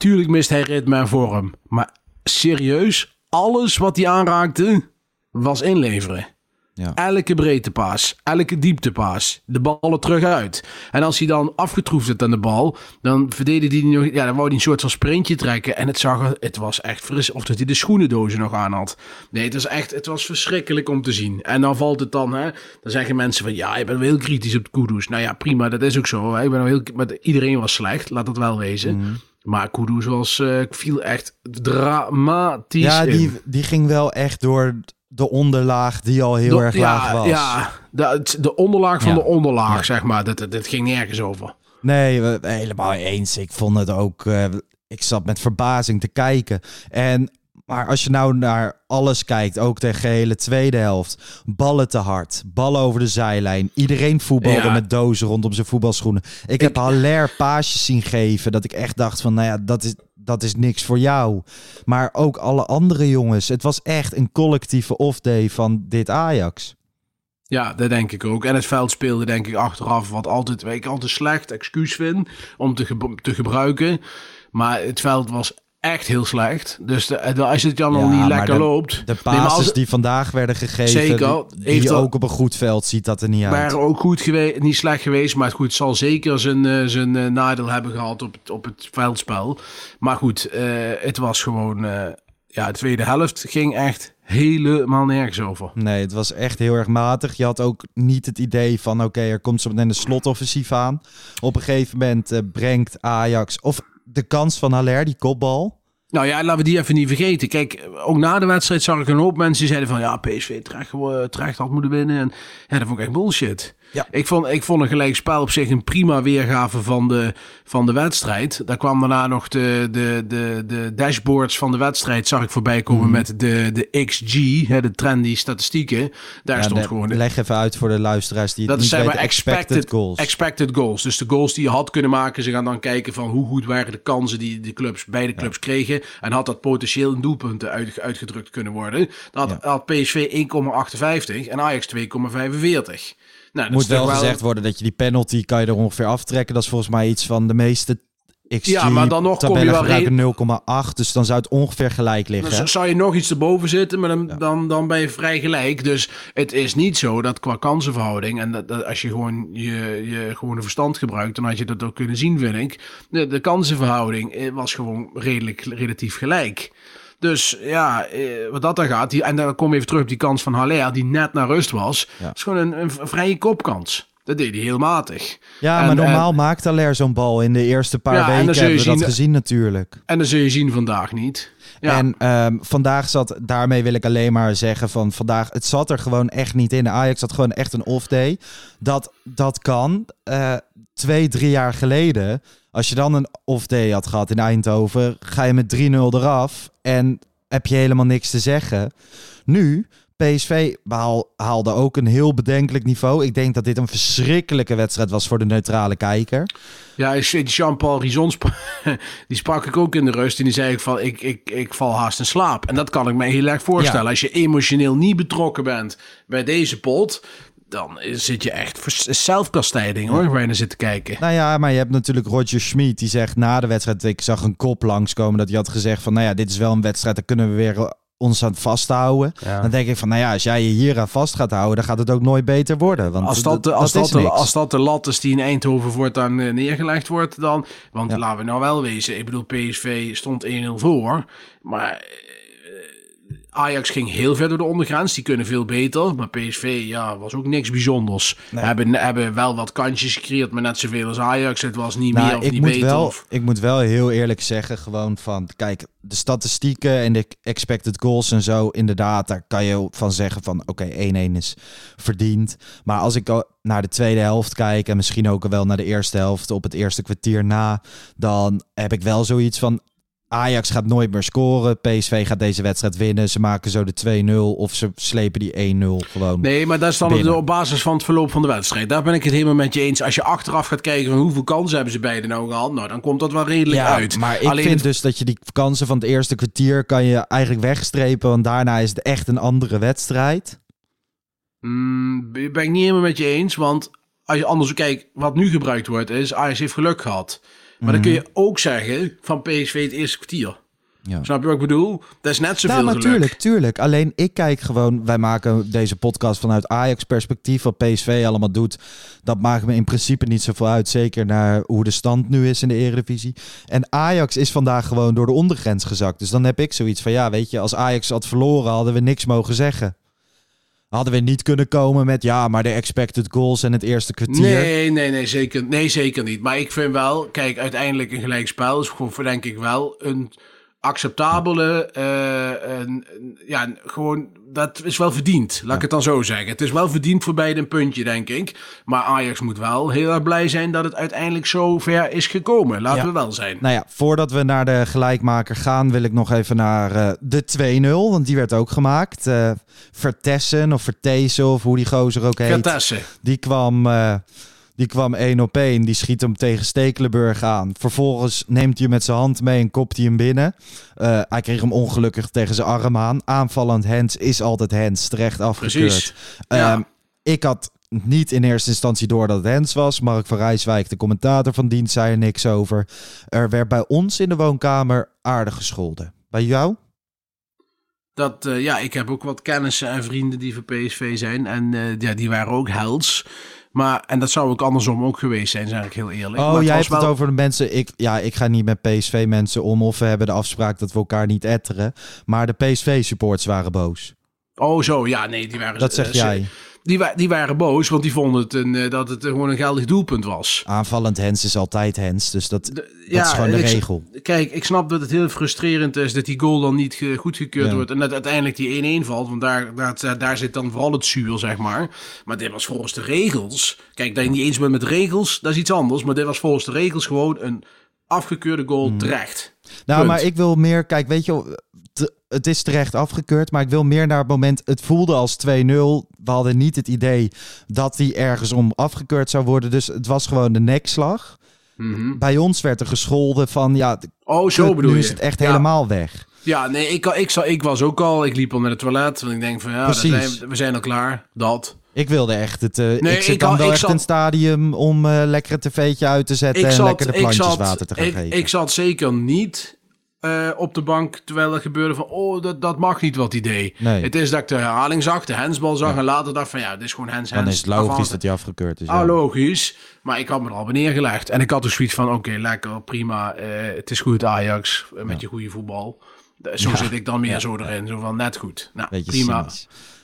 Speaker 1: tuurlijk mist hij ritme en vorm. Maar serieus, alles wat hij aanraakte was inleveren.
Speaker 2: Ja.
Speaker 1: Elke breedtepaas, elke dieptepaas, de ballen terug uit. En als hij dan afgetroefd werd aan de bal, dan verdedigde hij nog, ja, dan wou hij een soort van sprintje trekken. En het, zag, er- het was echt fris, of dat hij de schoenendozen nog aan had. Nee, het was echt, het was verschrikkelijk om te zien. En dan valt het dan, hè, dan zeggen mensen van, ja, je bent wel heel kritisch op de Kudus. Nou ja, prima, dat is ook zo. Hè. Ik ben wel heel, maar iedereen was slecht, laat dat wel wezen.
Speaker 2: Mhm.
Speaker 1: Maar Kudus was, eh, viel echt dramatisch
Speaker 2: Ja,
Speaker 1: in.
Speaker 2: die, die ging wel echt door de onderlaag die al heel erg
Speaker 1: ja,
Speaker 2: laag was.
Speaker 1: Ja, de, de onderlaag van
Speaker 2: Ja.
Speaker 1: de onderlaag,
Speaker 2: Ja.
Speaker 1: zeg maar. Dat, dat, ging nergens over.
Speaker 2: Nee, helemaal eens. Ik vond het ook. eh, ik zat met verbazing te kijken. En, maar als je nou naar alles kijkt, ook de gehele tweede helft. Ballen te hard, ballen over de zijlijn. Iedereen voetbalde
Speaker 1: Ja.
Speaker 2: met dozen rondom zijn voetbalschoenen. Ik, heb Haller paasjes zien geven dat ik echt dacht van, nou ja, dat is, dat is niks voor jou. Maar ook alle andere jongens. Het was echt een collectieve off-day van dit Ajax.
Speaker 1: Ja, dat denk ik ook. En het veld speelde denk ik achteraf wat altijd, wat ik altijd slecht excuus vind om te, ge- te gebruiken. Maar het veld was echt heel slecht. Dus de, als het dan al
Speaker 2: Ja,
Speaker 1: niet lekker
Speaker 2: de-
Speaker 1: loopt.
Speaker 2: De passes
Speaker 1: als-
Speaker 2: die vandaag werden gegeven,
Speaker 1: Zeker.
Speaker 2: die,
Speaker 1: dat-
Speaker 2: ook op een goed veld ziet dat er niet uit.
Speaker 1: waren ook goed geweest, niet slecht geweest, maar goed, het zal zeker zijn, eh, zijn eh, nadeel hebben gehad op het, op het veldspel. Maar goed, eh, het was gewoon, ja, de tweede helft ging echt helemaal nergens over.
Speaker 2: Nee, het was echt heel erg matig. Je had ook niet het idee van, oké, er komt zo meteen een slotoffensief aan. Op een gegeven moment brengt Ajax, of de kans van Haller, die kopbal.
Speaker 1: Nou ja, laten we die even niet vergeten. Kijk, ook na de wedstrijd zag ik een hoop mensen die zeiden van... ja, PSV terecht, terecht had moeten winnen. En ja, dat vond ik echt bullshit.
Speaker 2: Ja.
Speaker 1: Ik, vond, ik vond een gelijkspel op zich een prima weergave van de, van de wedstrijd. Daar kwam daarna nog de, de, de, de dashboards van de wedstrijd... zag ik voorbij komen
Speaker 2: Mhm.
Speaker 1: met de, de XG, hè, de trendy statistieken. Daar
Speaker 2: Ja,
Speaker 1: stond gewoon...
Speaker 2: Leg even uit voor de luisteraars die het
Speaker 1: Dat
Speaker 2: niet
Speaker 1: zijn maar.
Speaker 2: Expected, goals.
Speaker 1: Expected goals. Dus de goals die je had kunnen maken. Ze gaan dan kijken van hoe goed waren de kansen die de clubs, beide clubs kregen. En had dat potentieel in doelpunten uit, uitgedrukt kunnen worden. Dan had, had PSV 1,58 en Ajax 2,45. Nou, dat
Speaker 2: Moet wel gezegd worden dat je die penalty kan je er ongeveer aftrekken. Dat is volgens mij iets van de meeste XG
Speaker 1: Ja, maar dan nog kom je wel
Speaker 2: gebruiken 0,8. Dus dan zou het ongeveer gelijk
Speaker 1: Dan
Speaker 2: liggen.
Speaker 1: z- zou je nog iets erboven zitten, maar dan, dan, dan ben je vrij gelijk. Dus het is niet zo dat qua kansenverhouding... en dat, dat als je gewoon je, je gewone verstand gebruikt... dan had je dat ook kunnen zien, vind ik. De, de kansenverhouding eh, was gewoon redelijk, relatief gelijk. Dus ja, eh, wat dat dan gaat... Die, en dan kom je even terug op die kans van Haller... die net naar rust was.
Speaker 2: Ja.
Speaker 1: Is gewoon een, een vrije kopkans. Dat deed hij heel matig.
Speaker 2: Ja,
Speaker 1: En-
Speaker 2: maar normaal
Speaker 1: en-
Speaker 2: maakt Haller zo'n bal. In de eerste paar
Speaker 1: Ja, dan
Speaker 2: weken hebben we dat
Speaker 1: zien-
Speaker 2: gezien natuurlijk.
Speaker 1: En dat zul je zien vandaag niet. Ja.
Speaker 2: En ehm, vandaag zat, daarmee wil ik alleen maar zeggen van vandaag, het zat er gewoon echt niet in. Ajax had gewoon echt een off day. Dat, dat kan. Eh, twee, drie jaar geleden, als je dan een off day had gehad in Eindhoven, ga je met 3-0 eraf en heb je helemaal niks te zeggen. Nu, PSV haalde ook een heel bedenkelijk niveau. Ik denk dat dit een verschrikkelijke wedstrijd was voor de neutrale kijker.
Speaker 1: Ja, Jean-Paul Rizon, sp- die sprak ik ook in de rust. En die zei ik van, ik, ik, ik val haast in slaap. En dat kan ik me heel erg voorstellen.
Speaker 2: Ja.
Speaker 1: Als je emotioneel niet betrokken bent bij deze pot... dan zit je echt voor zelfkastijding hoor, waar je naar zit te kijken.
Speaker 2: Nou ja, maar je hebt natuurlijk Roger Schmid. Die zegt na de wedstrijd, ik zag een kop langskomen. Dat hij had gezegd van, nou ja, dit is wel een wedstrijd. Daar kunnen we weer ons aan vasthouden.
Speaker 1: Ja.
Speaker 2: Dan denk ik van, nou ja, als jij je hier aan vast gaat houden, dan gaat het ook nooit beter worden. Want
Speaker 1: Als dat, de- als,
Speaker 2: dat
Speaker 1: de, als dat de lat is die in Eindhoven voortaan eh, neergelegd wordt, dan. Want
Speaker 2: Ja.
Speaker 1: laten we nou wel wezen. Ik bedoel, PSV stond 1-0 voor. Maar eh, Ajax ging heel ver door de ondergrens. Die kunnen veel beter. Maar PSV ja, was ook niks bijzonders.
Speaker 2: Nee.
Speaker 1: Hebben, hebben wel wat kantjes gecreëerd, maar net zoveel als Ajax. Het was niet
Speaker 2: Nou,
Speaker 1: meer of
Speaker 2: ik
Speaker 1: niet
Speaker 2: moet,
Speaker 1: beter.
Speaker 2: wel,
Speaker 1: of-
Speaker 2: ik moet wel heel eerlijk zeggen, gewoon van, kijk, de statistieken en de expected goals en zo, inderdaad, daar kan je van zeggen van, oké, 1-1 is verdiend. Maar als ik naar de tweede helft kijk en misschien ook wel naar de eerste helft op het eerste kwartier na, dan heb ik wel zoiets van, Ajax gaat nooit meer scoren, PSV gaat deze wedstrijd winnen, ze maken zo de 2-0 of ze slepen die 1-0 gewoon.
Speaker 1: Nee, maar dat is dan op basis van het verloop van de wedstrijd. Daar ben ik het helemaal met je eens. Als je achteraf gaat kijken van hoeveel kansen hebben ze beiden nou gehad, nou dan komt dat wel redelijk
Speaker 2: Ja,
Speaker 1: uit.
Speaker 2: maar ik
Speaker 1: Alleen
Speaker 2: vind
Speaker 1: het-
Speaker 2: dus dat je die kansen van het eerste kwartier kan je eigenlijk wegstrepen, want daarna is het echt een andere wedstrijd.
Speaker 1: Mm, ben ik niet helemaal met je eens. Want als je anders kijkt, wat nu gebruikt wordt, is Ajax heeft geluk gehad. Maar dan kun je ook zeggen van PSV het eerste kwartier.
Speaker 2: Mhm. Ja.
Speaker 1: Snap je wat ik bedoel? Dat is net zoveel geluk.
Speaker 2: natuurlijk, tuurlijk. Alleen ik kijk gewoon, wij maken deze podcast vanuit Ajax perspectief. Wat PSV allemaal doet, dat maakt me in principe niet zoveel uit. Zeker naar hoe de stand nu is in de Eredivisie. En Ajax is vandaag gewoon door de ondergrens gezakt. Dus dan heb ik zoiets van, ja, weet je, als Ajax had verloren, hadden we niks mogen zeggen. Hadden we niet kunnen komen met, ja, maar de expected goals en het eerste kwartier.
Speaker 1: Nee, nee, nee zeker, nee, zeker niet. Maar ik vind wel, kijk, uiteindelijk een gelijkspel is gewoon, denk ik wel, een acceptabele, eh, een- ja, gewoon, dat is wel verdiend. Laat ik het dan zo zeggen. Het is wel verdiend voor beide een puntje, denk ik. Maar Ajax moet wel heel erg blij zijn dat het uiteindelijk zo ver is gekomen. Laten
Speaker 2: Ja.
Speaker 1: we wel zijn.
Speaker 2: Nou ja, voordat we naar de gelijkmaker gaan, wil ik nog even naar eh, de 2-0. Want die werd ook gemaakt. Eh Vertessen of Vertezen of hoe die gozer ook heet.
Speaker 1: Vertessen.
Speaker 2: Die kwam, eh, die kwam één op één. Die schiet hem tegen Stekelenburg aan. Vervolgens neemt hij hem met zijn hand mee en kopt hij hem binnen. Eh, hij kreeg hem ongelukkig tegen zijn arm aan. Aanvallend hands is altijd hands. Terecht afgekeurd.
Speaker 1: Precies. Ja.
Speaker 2: Ehm, ik had niet in eerste instantie door dat het Hens was. Mark van Rijswijk, de commentator van dienst, zei er niks over. Er werd bij ons in de woonkamer aardig gescholden. Bij jou?
Speaker 1: Dat, eh, ja, ik heb ook wat kennissen en vrienden die voor PSV zijn. En eh, ja, die waren ook hels. Maar, en dat zou ook andersom ook geweest zijn, zeg ik heel eerlijk.
Speaker 2: Oh,
Speaker 1: Maar
Speaker 2: jij hebt het over de mensen. Ik, ja, ik ga niet met PSV-mensen om. Of we hebben de afspraak dat we elkaar niet etteren. Maar de PSV-supporters waren boos.
Speaker 1: Oh, zo, ja, nee, die waren...
Speaker 2: Dat zeg jij.
Speaker 1: Die, wa- die waren boos, want die vonden het een, eh, dat het gewoon een geldig doelpunt was.
Speaker 2: Aanvallend Hens is altijd Hens. Dus dat,
Speaker 1: De-
Speaker 2: dat is gewoon de regel.
Speaker 1: Kijk, ik snap dat het heel frustrerend is dat die goal dan niet ge- goedgekeurd
Speaker 2: Ja.
Speaker 1: wordt. En dat uiteindelijk die 1-1 valt. Want daar, daar, daar zit dan vooral het zuur, zeg maar. Maar dit was volgens de regels. Kijk, dat je niet eens bent met regels, dat is iets anders. Maar dit was volgens de regels gewoon een afgekeurde goal
Speaker 2: Hmm.
Speaker 1: terecht.
Speaker 2: Nou,
Speaker 1: Punt.
Speaker 2: maar ik wil meer. Kijk, weet je, het is terecht afgekeurd. Maar ik wil meer naar het moment. Het voelde als 2-0. We hadden niet het idee dat die ergens om afgekeurd zou worden. Dus het was gewoon de nekslag.
Speaker 1: Mhm.
Speaker 2: Bij ons werd er gescholden van. Ja,
Speaker 1: Oh, zo
Speaker 2: kut,
Speaker 1: bedoel
Speaker 2: nu
Speaker 1: je.
Speaker 2: is het echt
Speaker 1: Ja.
Speaker 2: helemaal weg.
Speaker 1: Ja, nee, ik, ik, ik, ik was ook al. Ik liep al naar het toilet. Want ik denk van ja, dat
Speaker 2: Precies.
Speaker 1: zijn, we zijn al klaar. Dat.
Speaker 2: Ik wilde echt het. eh,
Speaker 1: Nee,
Speaker 2: ik zit dan wel echt het stadium om eh, lekker een tv'tje uit te zetten en lekker de plantjes water te gaan
Speaker 1: ik,
Speaker 2: geven.
Speaker 1: ik zat zeker niet eh, op de bank terwijl er gebeurde van... Oh, dat, dat mag niet wat hij deed.
Speaker 2: Nee.
Speaker 1: Het is dat ik de herhaling zag, de hensbal zag... en later dacht van ja, dit is gewoon hens,
Speaker 2: dan
Speaker 1: hens.
Speaker 2: is het logisch dat hij afgekeurd is.
Speaker 1: Ah, logisch. Maar ik had me er al neergelegd. En ik had dus zoiets van, oké, lekker, prima. eh, het is goed Ajax, eh, met je goede voetbal. Zo zit ik dan meer zo erin. Zo van, net goed. Nou,
Speaker 2: Beetje
Speaker 1: prima.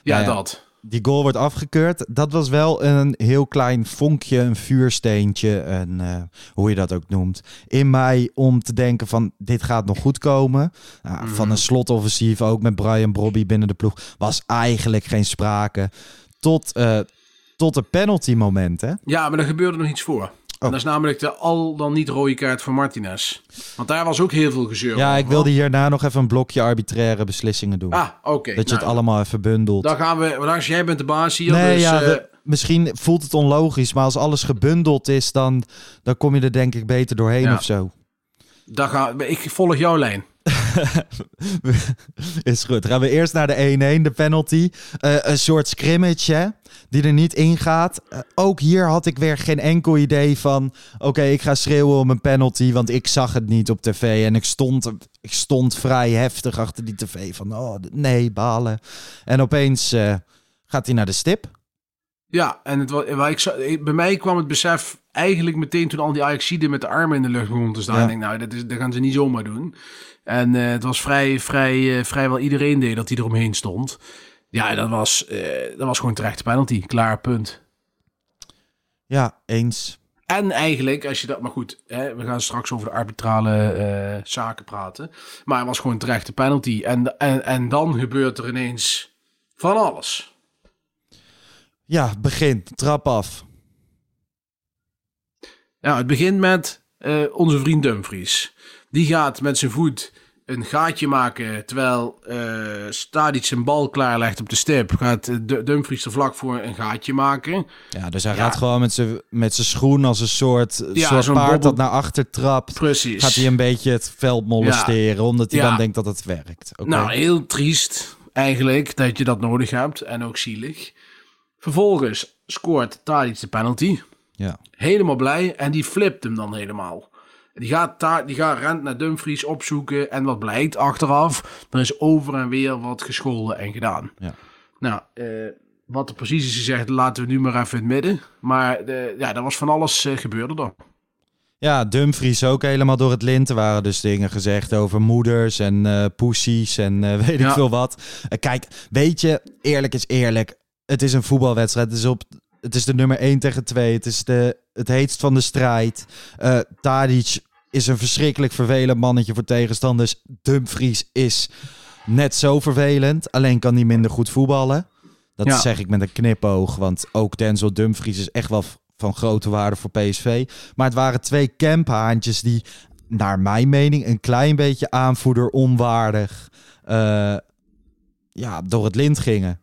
Speaker 1: ja. dat.
Speaker 2: Die goal wordt afgekeurd. Dat was wel een heel klein vonkje, een vuursteentje, een, eh, hoe je dat ook noemt, in mij om te denken van dit gaat nog goed komen. Nou,
Speaker 1: Mhm.
Speaker 2: Van een slotoffensief, ook met Brian Brobby binnen de ploeg, was eigenlijk geen sprake. Tot, eh, tot een penalty moment, hè?
Speaker 1: Ja, maar er gebeurde nog iets voor.
Speaker 2: Oh.
Speaker 1: En dat is namelijk de al dan niet rode kaart voor Martinez. Want daar was ook heel veel gezeur
Speaker 2: Ja,
Speaker 1: over.
Speaker 2: ik wilde hierna nog even een blokje arbitraire beslissingen doen.
Speaker 1: Ah, oké.
Speaker 2: dat je
Speaker 1: nou,
Speaker 2: het allemaal even bundelt.
Speaker 1: Dan gaan we, Lars, jij bent de baas hier.
Speaker 2: Nee,
Speaker 1: dus,
Speaker 2: ja,
Speaker 1: eh,
Speaker 2: we- misschien voelt het onlogisch, maar als alles gebundeld is, dan, dan kom je er denk ik beter doorheen
Speaker 1: Ja.
Speaker 2: of zo.
Speaker 1: dan ga, ik volg jouw lijn.
Speaker 2: is goed. Gaan we eerst naar de 1-1, de penalty. Eh, een soort scrimmage, hè, die er niet ingaat. Uh, ook hier had ik weer geen enkel idee van... oké, ik ga schreeuwen om een penalty, want ik zag het niet op tv. En ik stond, ik stond vrij heftig achter die tv van... oh, nee, balen. En opeens uh, gaat hij naar de stip.
Speaker 1: Ja, en het, waar ik, bij mij kwam het besef eigenlijk meteen toen al die Ajaxiden met de armen in de lucht begonnen te staan. Ja. Ik denk, nou, dat, is, dat gaan ze niet zomaar doen. En uh, het was vrij, vrij, uh, vrijwel iedereen deed dat hij eromheen stond. Ja, dat was, uh, dat was gewoon terecht penalty. Klaar, punt.
Speaker 2: Ja, eens.
Speaker 1: En eigenlijk, als je dat... Maar goed, hè, we gaan straks over de arbitrale zaken praten. Maar het was gewoon terecht penalty. En, en, en dan gebeurt er ineens van alles.
Speaker 2: Ja, begin. Trap af.
Speaker 1: Ja, het begint met onze vriend Dumfries. Die gaat met zijn voet een gaatje maken terwijl uh, Stadic zijn bal klaarlegt op de stip. Gaat Dumfries er vlak voor een gaatje maken.
Speaker 2: Ja, dus hij ja. gaat gewoon met zijn, met zijn schoen als een soort, ja, soort paard bobbel... dat naar achter trapt.
Speaker 1: Precies.
Speaker 2: Gaat hij een beetje het veld molesteren, ja. omdat hij dan denkt dat het werkt.
Speaker 1: Okay. Nou, heel triest eigenlijk dat je dat nodig hebt en ook zielig. Vervolgens scoort Tadic de penalty.
Speaker 2: Ja.
Speaker 1: Helemaal blij en die flipt hem dan helemaal. Die gaat, daar, die gaat rent naar Dumfries opzoeken en wat blijkt achteraf, er is over en weer wat gescholden en gedaan.
Speaker 2: Ja.
Speaker 1: Nou, uh, wat er precies is gezegd, laten we nu maar even in het midden. Maar de, ja, er was van alles uh, gebeurde er.
Speaker 2: Ja, Dumfries ook helemaal door het lint. Er waren dus dingen gezegd over moeders en uh, poesies en weet ja. ik veel wat. kijk, weet je, eerlijk is eerlijk. Het is een voetbalwedstrijd. Het is op het is de nummer 1 tegen 2. Het is de, het heetst van de strijd. Uh, Tadic is een verschrikkelijk vervelend mannetje voor tegenstanders. Dumfries is net zo vervelend. Alleen kan hij minder goed voetballen. Dat ja. zeg ik met een knipoog. Want ook Denzel Dumfries is echt wel van grote waarde voor PSV. Maar het waren twee camphaantjes die, naar mijn mening, een klein beetje aanvoerder onwaardig uh, ja, door het lint gingen.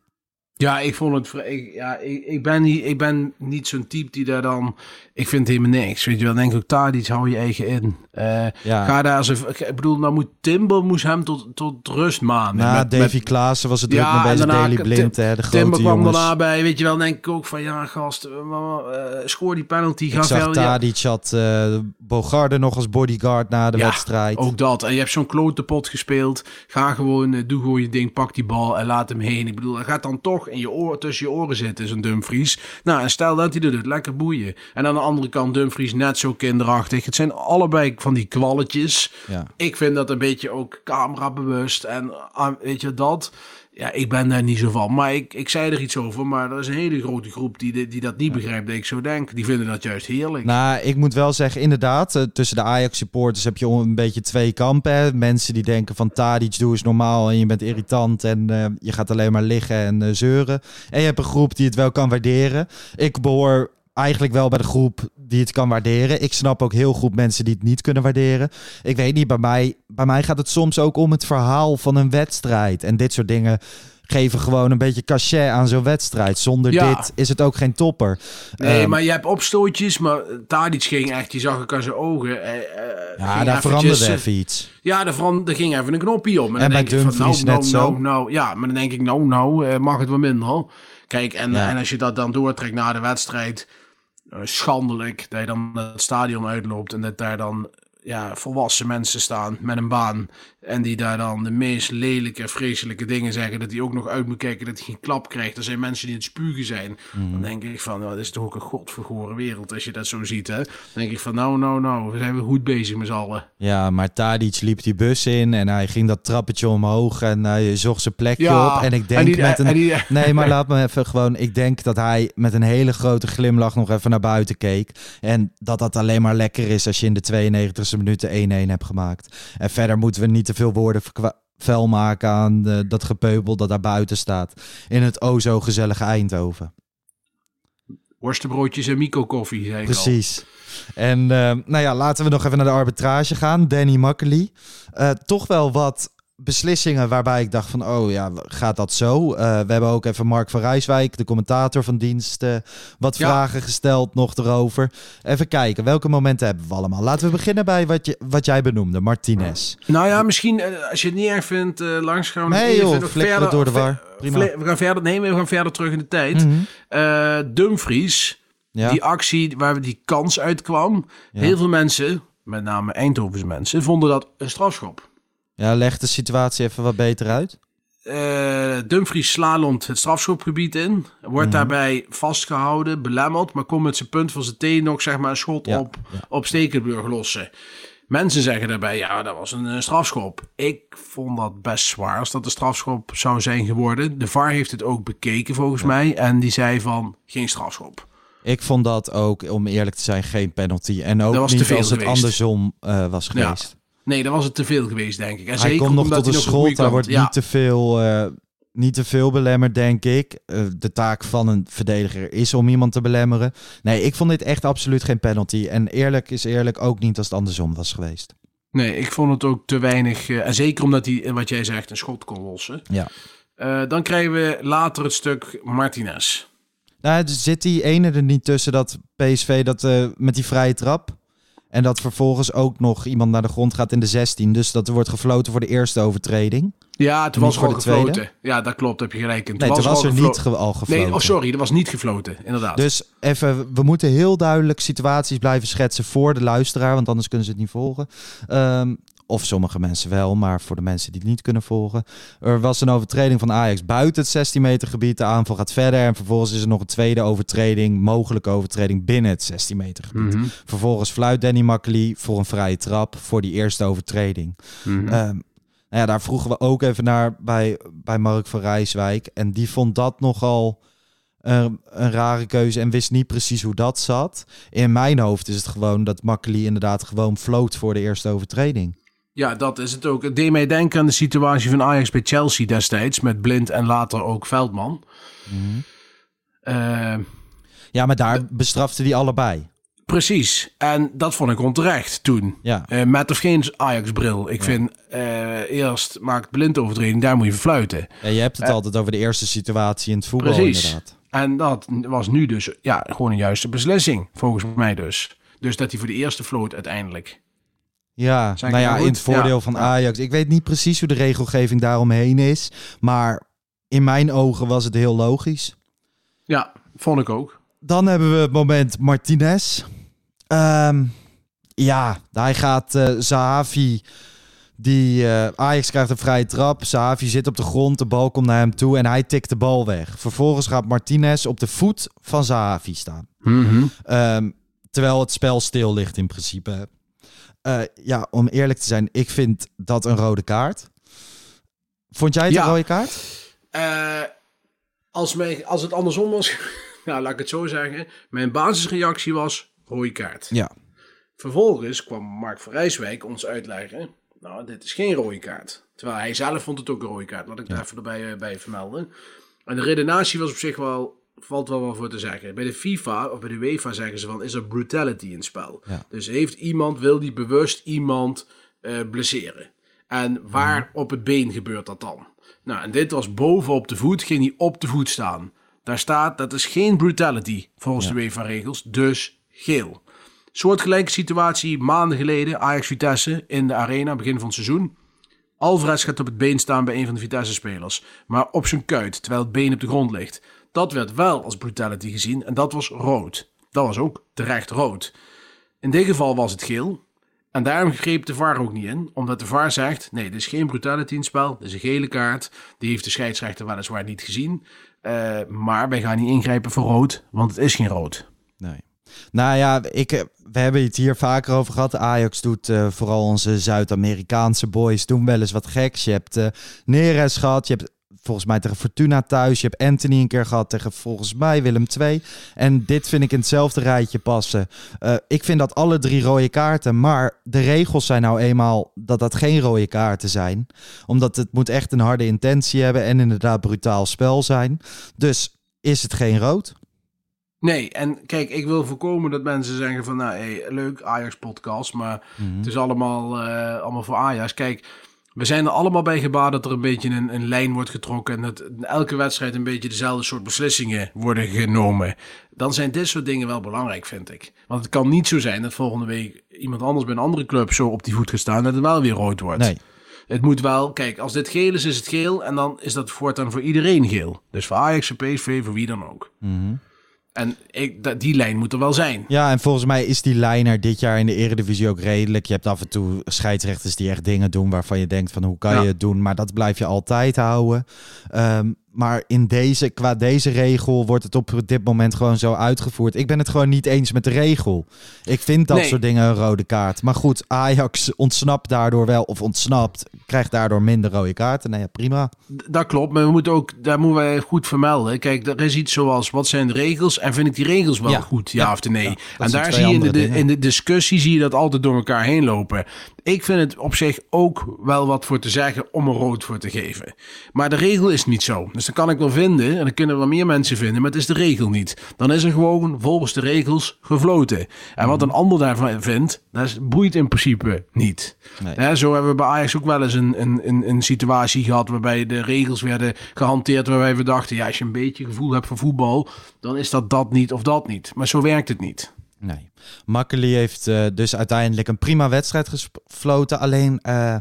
Speaker 1: Ja, ik vond het. Ik, ja, ik, ik, ben niet, ik ben niet zo'n type die daar dan. Ik vind helemaal niks. Weet je wel, denk ik ook iets hou je eigen in. Uh, ja. Ga daar eens. Ik bedoel, nou moet Timber moest hem tot, tot rust manen.
Speaker 2: Ja, met, Davy met, Klaassen was het druk ja, met bezig. Daily Blind, hè, de grote Timber kwam
Speaker 1: jongens. daarna bij. Weet je wel, denk ik ook van ja, gast, uh, scoor die penalty. Ga
Speaker 2: ik zag Tadic ja. had uh, Bogarde nog als bodyguard na de
Speaker 1: ja,
Speaker 2: wedstrijd.
Speaker 1: ook dat. En je hebt zo'n klote pot gespeeld. Ga gewoon, doe gewoon je ding, pak die bal en laat hem heen. Ik bedoel, hij gaat dan toch in je oor, tussen je oren zitten, zo'n Dumfries. Nou, en stel dat hij dat doet, lekker boeien. En aan de andere kant Dumfries net zo kinderachtig. Het zijn allebei van die kwalletjes.
Speaker 2: Ja.
Speaker 1: Ik vind dat een beetje ook camerabewust en weet je dat. Ja, ik ben daar niet zo van. Maar ik, ik zei er iets over. Maar er is een hele grote groep die, die dat niet begrijpt, dat ik zo denk. Die vinden dat juist heerlijk.
Speaker 2: Nou, ik moet wel zeggen, inderdaad. Tussen de Ajax-supporters heb je een beetje twee kampen. Mensen die denken van Tadic, doe eens normaal en je bent irritant. En uh, je gaat alleen maar liggen en uh, zeuren. En je hebt een groep die het wel kan waarderen. Ik behoor eigenlijk wel bij de groep die het kan waarderen. Ik snap ook heel goed mensen die het niet kunnen waarderen. Ik weet niet, bij mij, bij mij gaat het soms ook om het verhaal van een wedstrijd. En dit soort dingen geven gewoon een beetje cachet aan zo'n wedstrijd. Zonder
Speaker 1: ja.
Speaker 2: dit is het ook geen topper.
Speaker 1: Nee, um, maar je hebt opstootjes, maar Tadic ging echt, je zag ik aan zijn ogen. Uh,
Speaker 2: ja, daar veranderde even iets.
Speaker 1: Ja, daar, er ging even een knopje om.
Speaker 2: En, en bij Dumfries
Speaker 1: van, nou,
Speaker 2: net
Speaker 1: nou,
Speaker 2: zo.
Speaker 1: Nou, nou, ja, maar dan denk ik, nou, nou, mag het wel minder. Kijk, en, ja. en als je dat dan doortrekt na de wedstrijd schandelijk dat je dan het stadion uitloopt en dat daar dan ja, volwassen mensen staan met een baan. En die daar dan de meest lelijke, vreselijke dingen zeggen. Dat hij ook nog uit moet kijken dat hij geen klap krijgt. Er zijn mensen die het spugen zijn.
Speaker 2: Mhm.
Speaker 1: Dan denk ik van, nou, dat is toch ook een godvergoren wereld als je dat zo ziet. Hè? Dan denk ik van, nou, nou, nou, we zijn weer goed bezig met z'n allen.
Speaker 2: Ja, maar Tadic liep die bus in en hij ging dat trappetje omhoog en hij zocht zijn plekje ja, op. En ik denk
Speaker 1: en die,
Speaker 2: met een...
Speaker 1: die,
Speaker 2: nee, maar laat me even gewoon... Ik denk dat hij met een hele grote glimlach nog even naar buiten keek. En dat dat alleen maar lekker is als je in de 92e minuten 1-1 hebt gemaakt. En verder moeten we niet te veel woorden vuil maken aan de, dat gepeupel dat daar buiten staat. In het o zo gezellige Eindhoven.
Speaker 1: Worstenbroodjes en Mico koffie, zei
Speaker 2: Precies. En uh, nou ja, laten we nog even naar de arbitrage gaan. Danny Makkely. Uh, toch wel wat beslissingen waarbij ik dacht van, oh ja, gaat dat zo? Eh, we hebben ook even Mark van Rijswijk, de commentator van dienst, eh, wat
Speaker 1: Ja.
Speaker 2: vragen gesteld nog erover. Even kijken, welke momenten hebben we allemaal? Laten we beginnen bij wat, je, wat jij benoemde, Martinez.
Speaker 1: Nou ja, misschien eh, als je het niet erg vindt, eh, langs gaan we
Speaker 2: Nee, joh,
Speaker 1: verder,
Speaker 2: door de war. Prima.
Speaker 1: We gaan verder, nee, we gaan verder terug in de tijd.
Speaker 2: Mhm.
Speaker 1: Dumfries,
Speaker 2: Ja.
Speaker 1: die actie waar die kans uitkwam. Heel veel mensen, met name Eindhovense mensen, vonden dat een strafschop.
Speaker 2: Ja, leg de situatie even wat beter uit.
Speaker 1: Eh, Dumfries slalomt het strafschopgebied in. Wordt
Speaker 2: Mhm.
Speaker 1: daarbij vastgehouden, belemmerd. Maar komt met zijn punt van zijn teen nog zeg maar, een schot
Speaker 2: Ja,
Speaker 1: op, op Stekenburg lossen. Mensen zeggen daarbij, ja, dat was een, eh, strafschop. Ik vond dat best zwaar als dat een strafschop zou zijn geworden. De VAR heeft het ook bekeken volgens mij. En die zei van, geen strafschop.
Speaker 2: Ik vond dat ook, om eerlijk te zijn, geen penalty. En ook niet
Speaker 1: veel
Speaker 2: als het
Speaker 1: geweest.
Speaker 2: andersom eh, was geweest.
Speaker 1: Nee, dan was het te veel geweest, denk ik. En
Speaker 2: hij
Speaker 1: zeker
Speaker 2: komt nog tot
Speaker 1: goede
Speaker 2: schot.
Speaker 1: Kant-
Speaker 2: wordt
Speaker 1: ja.
Speaker 2: niet, te veel, eh, niet te veel belemmerd, denk ik. Eh, de taak van een verdediger is om iemand te belemmeren. Nee, ik vond dit echt absoluut geen penalty. En eerlijk is eerlijk ook niet als het andersom was geweest.
Speaker 1: Nee, ik vond het ook te weinig. eh, en zeker omdat hij, wat jij zegt, een schot kon lossen.
Speaker 2: Ja.
Speaker 1: Dan krijgen we later het stuk Martinez.
Speaker 2: Nou, er zit die ene er niet tussen dat PSV dat met die vrije trap. En dat vervolgens ook nog iemand naar de grond gaat in de 16. Dus dat er wordt gefloten voor de eerste overtreding.
Speaker 1: Ja, toen
Speaker 2: Niet
Speaker 1: was
Speaker 2: voor
Speaker 1: al
Speaker 2: de tweede?
Speaker 1: gefloten. Ja, dat klopt, heb je gelijk. in.
Speaker 2: Nee, toen was er
Speaker 1: geflo-
Speaker 2: niet ge- al gefloten.
Speaker 1: Nee, oh sorry, er was niet gefloten, inderdaad.
Speaker 2: Dus even, we moeten heel duidelijk situaties blijven schetsen voor de luisteraar, want anders kunnen ze het niet volgen. Ehm, of sommige mensen wel, maar voor de mensen die het niet kunnen volgen. Er was een overtreding van Ajax buiten het 16 meter gebied. De aanval gaat verder en vervolgens is er nog een tweede overtreding, mogelijke overtreding binnen het 16 meter gebied.
Speaker 1: Mhm.
Speaker 2: Vervolgens fluit Danny Makkely voor een vrije trap voor die eerste overtreding. Ehm, nou ja, daar vroegen we ook even naar bij, bij Mark van Rijswijk. En die vond dat nogal een rare keuze en wist niet precies hoe dat zat. In mijn hoofd is het gewoon dat Makkely inderdaad gewoon floot voor de eerste overtreding.
Speaker 1: Ja, dat is het ook. Het deed mij denken aan de situatie van Ajax bij Chelsea destijds. Met Blind en later ook Veldman. Eh,
Speaker 2: Ja, maar daar bestrafte hij allebei.
Speaker 1: precies. En dat vond ik onterecht toen.
Speaker 2: Ja,
Speaker 1: Eh, met of geen Ajax-bril. Ik vind eh, eerst maakt Blind overtreding, daar moet je verfluiten.
Speaker 2: Ja, je hebt het altijd over de eerste situatie in het voetbal
Speaker 1: Precies.
Speaker 2: inderdaad.
Speaker 1: En dat was nu dus ja, gewoon een juiste beslissing, volgens mij dus. Dus dat hij voor de eerste floot uiteindelijk.
Speaker 2: Ja, nou ja, in het voordeel
Speaker 1: Ja.
Speaker 2: van
Speaker 1: Ja.
Speaker 2: Ajax. Ik weet niet precies hoe de regelgeving daaromheen is. Maar in mijn ogen was het heel logisch.
Speaker 1: Ja, vond ik ook.
Speaker 2: Dan hebben we het moment Martinez. Ehm, ja, hij gaat eh Zahavi. Die eh, Ajax krijgt een vrije trap. Zahavi zit op de grond. De bal komt naar hem toe en hij tikt de bal weg. Vervolgens gaat Martinez op de voet van Zahavi staan. Ehm, terwijl het spel stil ligt in principe. Eh, ja, om eerlijk te zijn, ik vind dat een rode kaart. Vond jij het
Speaker 1: Ja.
Speaker 2: een rode kaart?
Speaker 1: Eh, als, mij, als het andersom was, nou, laat ik het zo zeggen. Mijn basisreactie was rode kaart.
Speaker 2: Ja.
Speaker 1: Vervolgens kwam Mark van Rijswijk ons uitleggen. Nou, dit is geen rode kaart. Terwijl hij zelf vond het ook een rode kaart. Laat ik daar even erbij eh, bij vermelden. En de redenatie was op zich wel, valt wel wat voor te zeggen. Bij de FIFA of bij de UEFA zeggen ze van, is er brutality in het spel?
Speaker 2: Ja.
Speaker 1: Dus heeft iemand, wil die bewust iemand eh, blesseren? En waar op het been gebeurt dat dan? Nou, en dit was boven op de voet, ging hij op de voet staan. Daar staat, dat is geen brutality volgens de UEFA-regels, dus geel. Soortgelijke situatie maanden geleden, Ajax Vitesse in de arena, begin van het seizoen. Alvarez gaat op het been staan bij een van de Vitesse-spelers, maar op zijn kuit, terwijl het been op de grond ligt. Dat werd wel als brutality gezien en dat was rood. Dat was ook terecht rood. In dit geval was het geel. En daarom greep de VAR ook niet in, omdat de VAR zegt: nee, dit is geen brutality in spel, dit is een gele kaart. Die heeft de scheidsrechter weliswaar niet gezien. Eh, maar wij gaan niet ingrijpen voor rood, want het is geen rood.
Speaker 2: Nee. Nou ja, ik, eh, we hebben het hier vaker over gehad. Ajax doet eh, vooral onze Zuid-Amerikaanse boys doen wel eens wat geks. Je hebt Neres gehad, je hebt volgens mij tegen Fortuna thuis. Je hebt Anthony een keer gehad tegen volgens mij Willem II. En dit vind ik in hetzelfde rijtje passen. Eh, ik vind dat alle drie rode kaarten, maar de regels zijn nou eenmaal dat dat geen rode kaarten zijn. Omdat het moet echt een harde intentie hebben en inderdaad brutaal spel zijn. Dus is het geen rood?
Speaker 1: Nee, en kijk, ik wil voorkomen dat mensen zeggen van, nou, hey, leuk Ajax-podcast, maar
Speaker 2: Mhm.
Speaker 1: het is allemaal, eh, allemaal voor Ajax. Kijk, We zijn er allemaal bij gebaat dat er een beetje een, een lijn wordt getrokken. En dat in elke wedstrijd een beetje dezelfde soort beslissingen worden genomen. Dan zijn dit soort dingen wel belangrijk, vind ik. Want het kan niet zo zijn dat volgende week iemand anders bij een andere club zo op die voet gaat staan. Dat het wel weer rood wordt.
Speaker 2: Nee.
Speaker 1: Het moet wel, kijk, als dit geel is, is het geel. En dan is dat voortaan voor iedereen geel. Dus voor Ajax, voor PSV, voor wie dan ook. En ik, die lijn moet er wel zijn.
Speaker 2: Ja, en volgens mij is die lijn er dit jaar in de Eredivisie ook redelijk. Je hebt af en toe scheidsrechters die echt dingen doen waarvan je denkt van hoe kan
Speaker 1: Ja.
Speaker 2: je het doen, maar dat blijf je altijd houden. Ehm, maar in deze, qua deze regel wordt het op dit moment gewoon zo uitgevoerd. Ik ben het gewoon niet eens met de regel. Ik vind dat
Speaker 1: Nee.
Speaker 2: soort dingen een rode kaart. Maar goed, Ajax ontsnapt daardoor wel, of ontsnapt, krijgt daardoor minder rode kaarten. Nou ja, prima.
Speaker 1: Dat klopt, maar we moeten ook, daar moeten wij goed vermelden. Kijk, er is iets zoals, wat zijn de regels? En vind ik die regels wel
Speaker 2: Ja.
Speaker 1: goed, ja,
Speaker 2: Ja.
Speaker 1: of nee?
Speaker 2: Ja,
Speaker 1: en daar zie je in de, in de discussie zie je dat altijd door elkaar heen lopen. Ik vind het op zich ook wel wat voor te zeggen om een rood voor te geven. Maar de regel is niet zo. Dus dan kan ik wel vinden, en dan kunnen wel meer mensen vinden, maar het is de regel niet. Dan is er gewoon volgens de regels gefloten. En wat een ander daarvan vindt, dat boeit in principe niet.
Speaker 2: Nee.
Speaker 1: Zo hebben we bij Ajax ook wel eens een, een, een, een situatie gehad waarbij de regels werden gehanteerd. Waarbij we dachten, ja, als je een beetje gevoel hebt voor voetbal, dan is dat dat niet of dat niet. Maar zo werkt het niet.
Speaker 2: Nee. Makkeli heeft eh, dus uiteindelijk een prima wedstrijd gefloten. Alleen eh,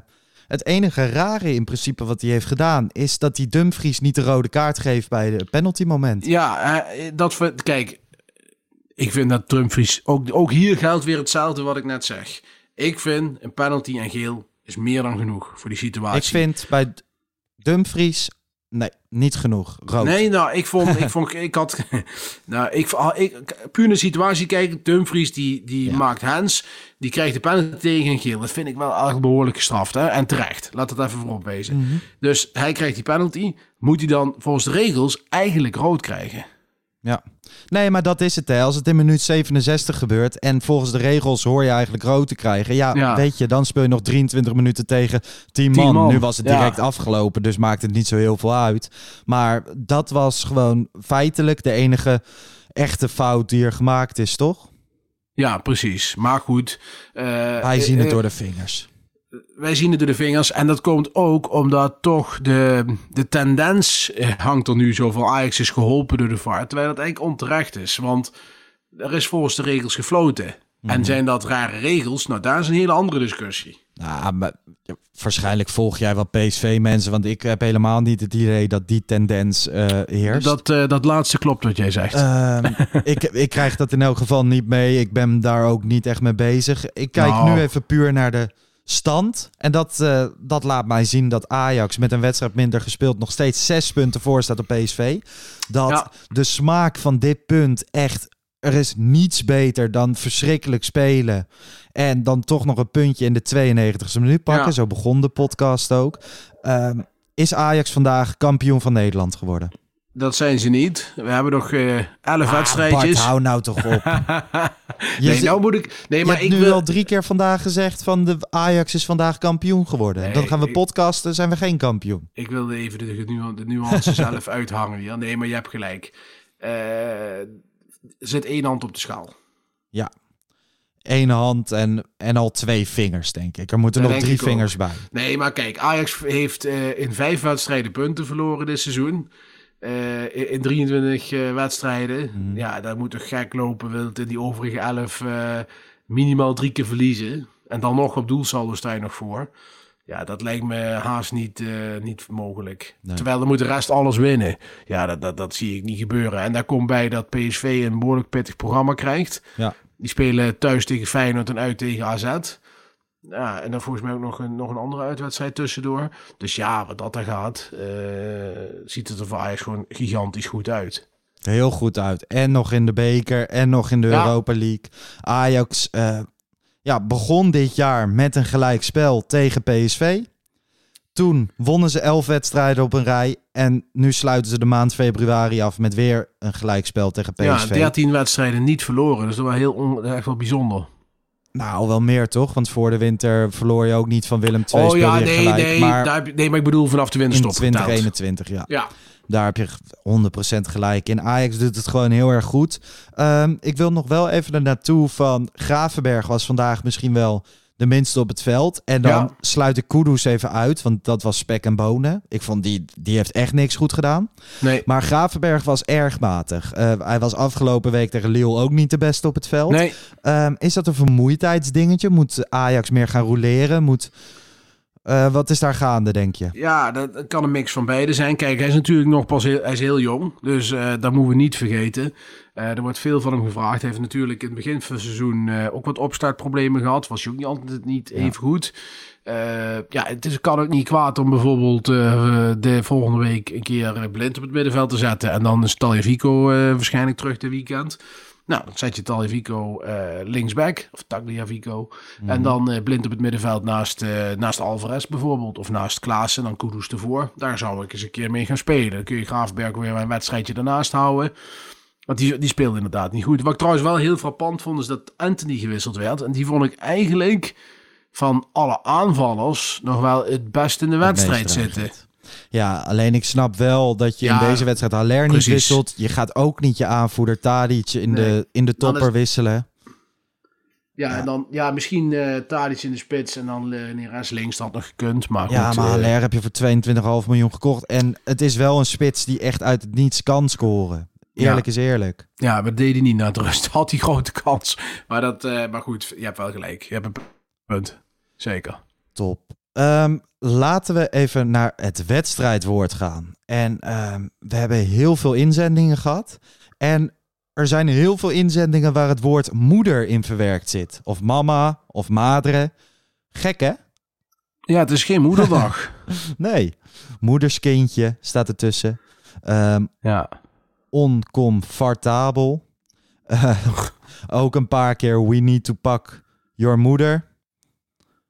Speaker 2: het enige rare in principe wat hij heeft gedaan... is dat hij Dumfries niet de rode kaart geeft bij de penalty moment.
Speaker 1: Ja, eh, dat ver- kijk, ik vind dat Dumfries, ook, ook hier geldt weer hetzelfde wat ik net zeg. Ik vind een penalty en geel is meer dan genoeg voor die situatie.
Speaker 2: Ik vind bij Dumfries... Nee, niet genoeg. Rood.
Speaker 1: Nee, nou, ik vond, ik vond, ik had, nou, ik, ik puur naar de situatie kijken. Dumfries die, die
Speaker 2: Ja.
Speaker 1: maakt hands, die krijgt de penalty tegen en geel. Dat vind ik wel erg behoorlijk gestraft, hè? En terecht. Laat het even voorop wezen.
Speaker 2: Mhm.
Speaker 1: Dus hij krijgt die penalty, moet hij dan volgens de regels eigenlijk rood krijgen?
Speaker 2: Ja. Nee, maar dat is het. Hè. Als het in minuut 67 gebeurt en volgens de regels hoor je eigenlijk rood te krijgen. Ja,
Speaker 1: Ja.
Speaker 2: weet je, dan speel je nog 23 minuten tegen 10
Speaker 1: Tien
Speaker 2: man.
Speaker 1: man,
Speaker 2: Nu was het
Speaker 1: ja.
Speaker 2: direct afgelopen, dus maakt het niet zo heel veel uit. Maar dat was gewoon feitelijk de enige echte fout die er gemaakt is, toch?
Speaker 1: Ja, precies. Maar goed. eh,
Speaker 2: Wij zien het
Speaker 1: eh,
Speaker 2: door de vingers.
Speaker 1: Wij zien het door de vingers. En dat komt ook omdat toch de, de tendens eh, hangt er nu zo van Ajax is geholpen door de VAR. Terwijl dat eigenlijk onterecht is. Want er is volgens de regels gefloten.
Speaker 2: Mhm.
Speaker 1: En zijn dat rare regels? Nou, daar is een hele andere discussie.
Speaker 2: Nou, maar ja, waarschijnlijk volg jij wel PSV-mensen, want ik heb helemaal niet het idee dat die tendens eh, heerst.
Speaker 1: Dat, eh, dat laatste klopt wat jij zegt.
Speaker 2: Ehm, ik, ik krijg dat in elk geval niet mee. Ik ben daar ook niet echt mee bezig. Ik kijk
Speaker 1: Nou.
Speaker 2: nu even puur naar de stand. En dat, eh, dat laat mij zien dat Ajax met een wedstrijd minder gespeeld nog steeds zes punten voor staat op PSV. Dat
Speaker 1: Ja.
Speaker 2: de smaak van dit punt echt... Er is niets beter dan verschrikkelijk spelen. En dan toch nog een puntje in de 92e minuut pakken.
Speaker 1: Ja.
Speaker 2: Zo begon de podcast ook. Ehm, is Ajax vandaag kampioen van Nederland geworden?
Speaker 1: Dat zijn ze niet. We hebben nog eh elf
Speaker 2: Ah, Bart, hou nou toch op.
Speaker 1: Nee, nou moet ik... Nee,
Speaker 2: je
Speaker 1: maar
Speaker 2: hebt
Speaker 1: ik
Speaker 2: nu
Speaker 1: wil...
Speaker 2: al drie keer vandaag gezegd van de Ajax is vandaag kampioen geworden.
Speaker 1: Nee,
Speaker 2: dan gaan we
Speaker 1: ik-
Speaker 2: podcasten, zijn we geen kampioen.
Speaker 1: Ik wilde even de, nuance zelf uithangen. Ja, nee, maar je hebt gelijk. Eh, er zit één hand op de schaal.
Speaker 2: Eén hand en, en al twee vingers, denk ik. Er moeten
Speaker 1: Dat
Speaker 2: nog drie
Speaker 1: ook.
Speaker 2: vingers bij.
Speaker 1: Nee, maar kijk, Ajax heeft eh, in vijf wedstrijden punten verloren dit seizoen. Eh, in in 23 eh, wedstrijden.
Speaker 2: Mhm.
Speaker 1: Ja, dat moet toch gek lopen. Wil het in die overige 11 eh, minimaal drie keer verliezen. En dan nog op doelsaldo sta je nog voor. Ja, dat lijkt me haast niet, niet mogelijk.
Speaker 2: Nee.
Speaker 1: Terwijl dan moet de rest alles winnen. Ja, dat, dat, dat zie ik niet gebeuren. En daar komt bij dat PSV een behoorlijk pittig programma krijgt.
Speaker 2: Ja.
Speaker 1: Die spelen thuis tegen Feyenoord en uit tegen AZ. Ja, en dan volgens mij ook nog een, nog een andere uitwedstrijd tussendoor. Dus ja, wat dat er gaat, eh, ziet het er voor Ajax gewoon gigantisch goed uit.
Speaker 2: Heel goed uit. En nog in de beker en nog in de
Speaker 1: Ja.
Speaker 2: Europa League. Ajax eh, ja, begon dit jaar met een gelijkspel tegen PSV. Toen wonnen ze elf wedstrijden op een rij. En nu sluiten ze de maand februari af met weer een gelijkspel tegen PSV.
Speaker 1: Ja, 13 wedstrijden niet verloren. Dus dat wel heel echt wel bijzonder.
Speaker 2: Nou, wel meer toch? Want voor de winter verloor je ook niet van Willem II.
Speaker 1: oh ja, nee,
Speaker 2: gelijk.
Speaker 1: nee,
Speaker 2: maar
Speaker 1: daar heb je, nee, maar ik bedoel vanaf de
Speaker 2: in
Speaker 1: winterstop geteld.
Speaker 2: 2021, ja.
Speaker 1: Ja,
Speaker 2: Daar heb je 100% gelijk in. Ajax doet het gewoon heel erg goed. Ehm, ik wil nog wel even naartoe van... Gravenberg was vandaag misschien wel de minste op het veld. En dan
Speaker 1: Ja.
Speaker 2: sluit ik Kudus even uit, want dat was spek en bonen. Ik vond die, die heeft echt niks goed gedaan.
Speaker 1: Nee.
Speaker 2: Maar Gravenberg was erg matig. Eh, hij was afgelopen week tegen Lille ook niet de beste op het veld.
Speaker 1: Nee,
Speaker 2: Ehm, is dat een vermoeidheidsdingetje? Moet Ajax meer gaan roleren? Moet, eh, wat is daar gaande, denk je?
Speaker 1: Ja, dat, dat kan een mix van beide zijn. Kijk, hij is natuurlijk nog pas heel, hij is heel jong. Dus eh, dat moeten we niet vergeten. Eh, er wordt veel van hem gevraagd. Hij heeft natuurlijk in het begin van het seizoen ook wat opstartproblemen gehad. Was hij ook niet altijd niet even goed. Ja, het is, kan ook niet kwaad om bijvoorbeeld de volgende week een keer blind op het middenveld te zetten. En dan is Taljevico eh waarschijnlijk terug dit weekend. Nou, dan zet je Taljevico eh linksback, of Tagliafico. En dan eh, blind op het middenveld naast, eh, naast Alvarez bijvoorbeeld. Of naast Klaassen, dan Kudus ervoor. Daar zou ik eens een keer mee gaan spelen. Dan kun je Graafberg weer een wedstrijdje ernaast houden. Want die, die speelde inderdaad niet goed. Wat ik trouwens wel heel frappant vond, is dat Anthony gewisseld werd. En die vond ik eigenlijk van alle aanvallers nog wel het best in de wedstrijd zitten.
Speaker 2: Ja, alleen ik snap wel dat je
Speaker 1: Ja,
Speaker 2: in deze wedstrijd Haller niet wisselt. Je gaat ook niet je aanvoerder Tadic in,
Speaker 1: Nee.
Speaker 2: de, in de topper
Speaker 1: is-
Speaker 2: wisselen.
Speaker 1: Ja, en dan ja, misschien eh Tadic in de spits en dan uh, Neres links dat nog gekund. Maar
Speaker 2: Ja,
Speaker 1: goed,
Speaker 2: maar
Speaker 1: eh,
Speaker 2: Haller heb je voor 22,5 miljoen gekocht. En het is wel een spits die echt uit het niets kan scoren. Eerlijk is eerlijk.
Speaker 1: Ja, deed hij niet na het rust. Had hij grote kans. Maar, dat, maar goed, je hebt wel gelijk. Je hebt een punt. Zeker.
Speaker 2: Top. Ehm, laten we even naar het wedstrijdwoord gaan. En ehm, we hebben heel veel inzendingen gehad. En er zijn heel veel inzendingen waar het woord moeder in verwerkt zit. Of mama, of madre. Gek hè?
Speaker 1: Ja, het is geen moederdag.
Speaker 2: Nee. Moederskindje staat ertussen. Ehm
Speaker 1: ja.
Speaker 2: oncomfortabel. Eh, ook een paar keer we need to pack your moeder.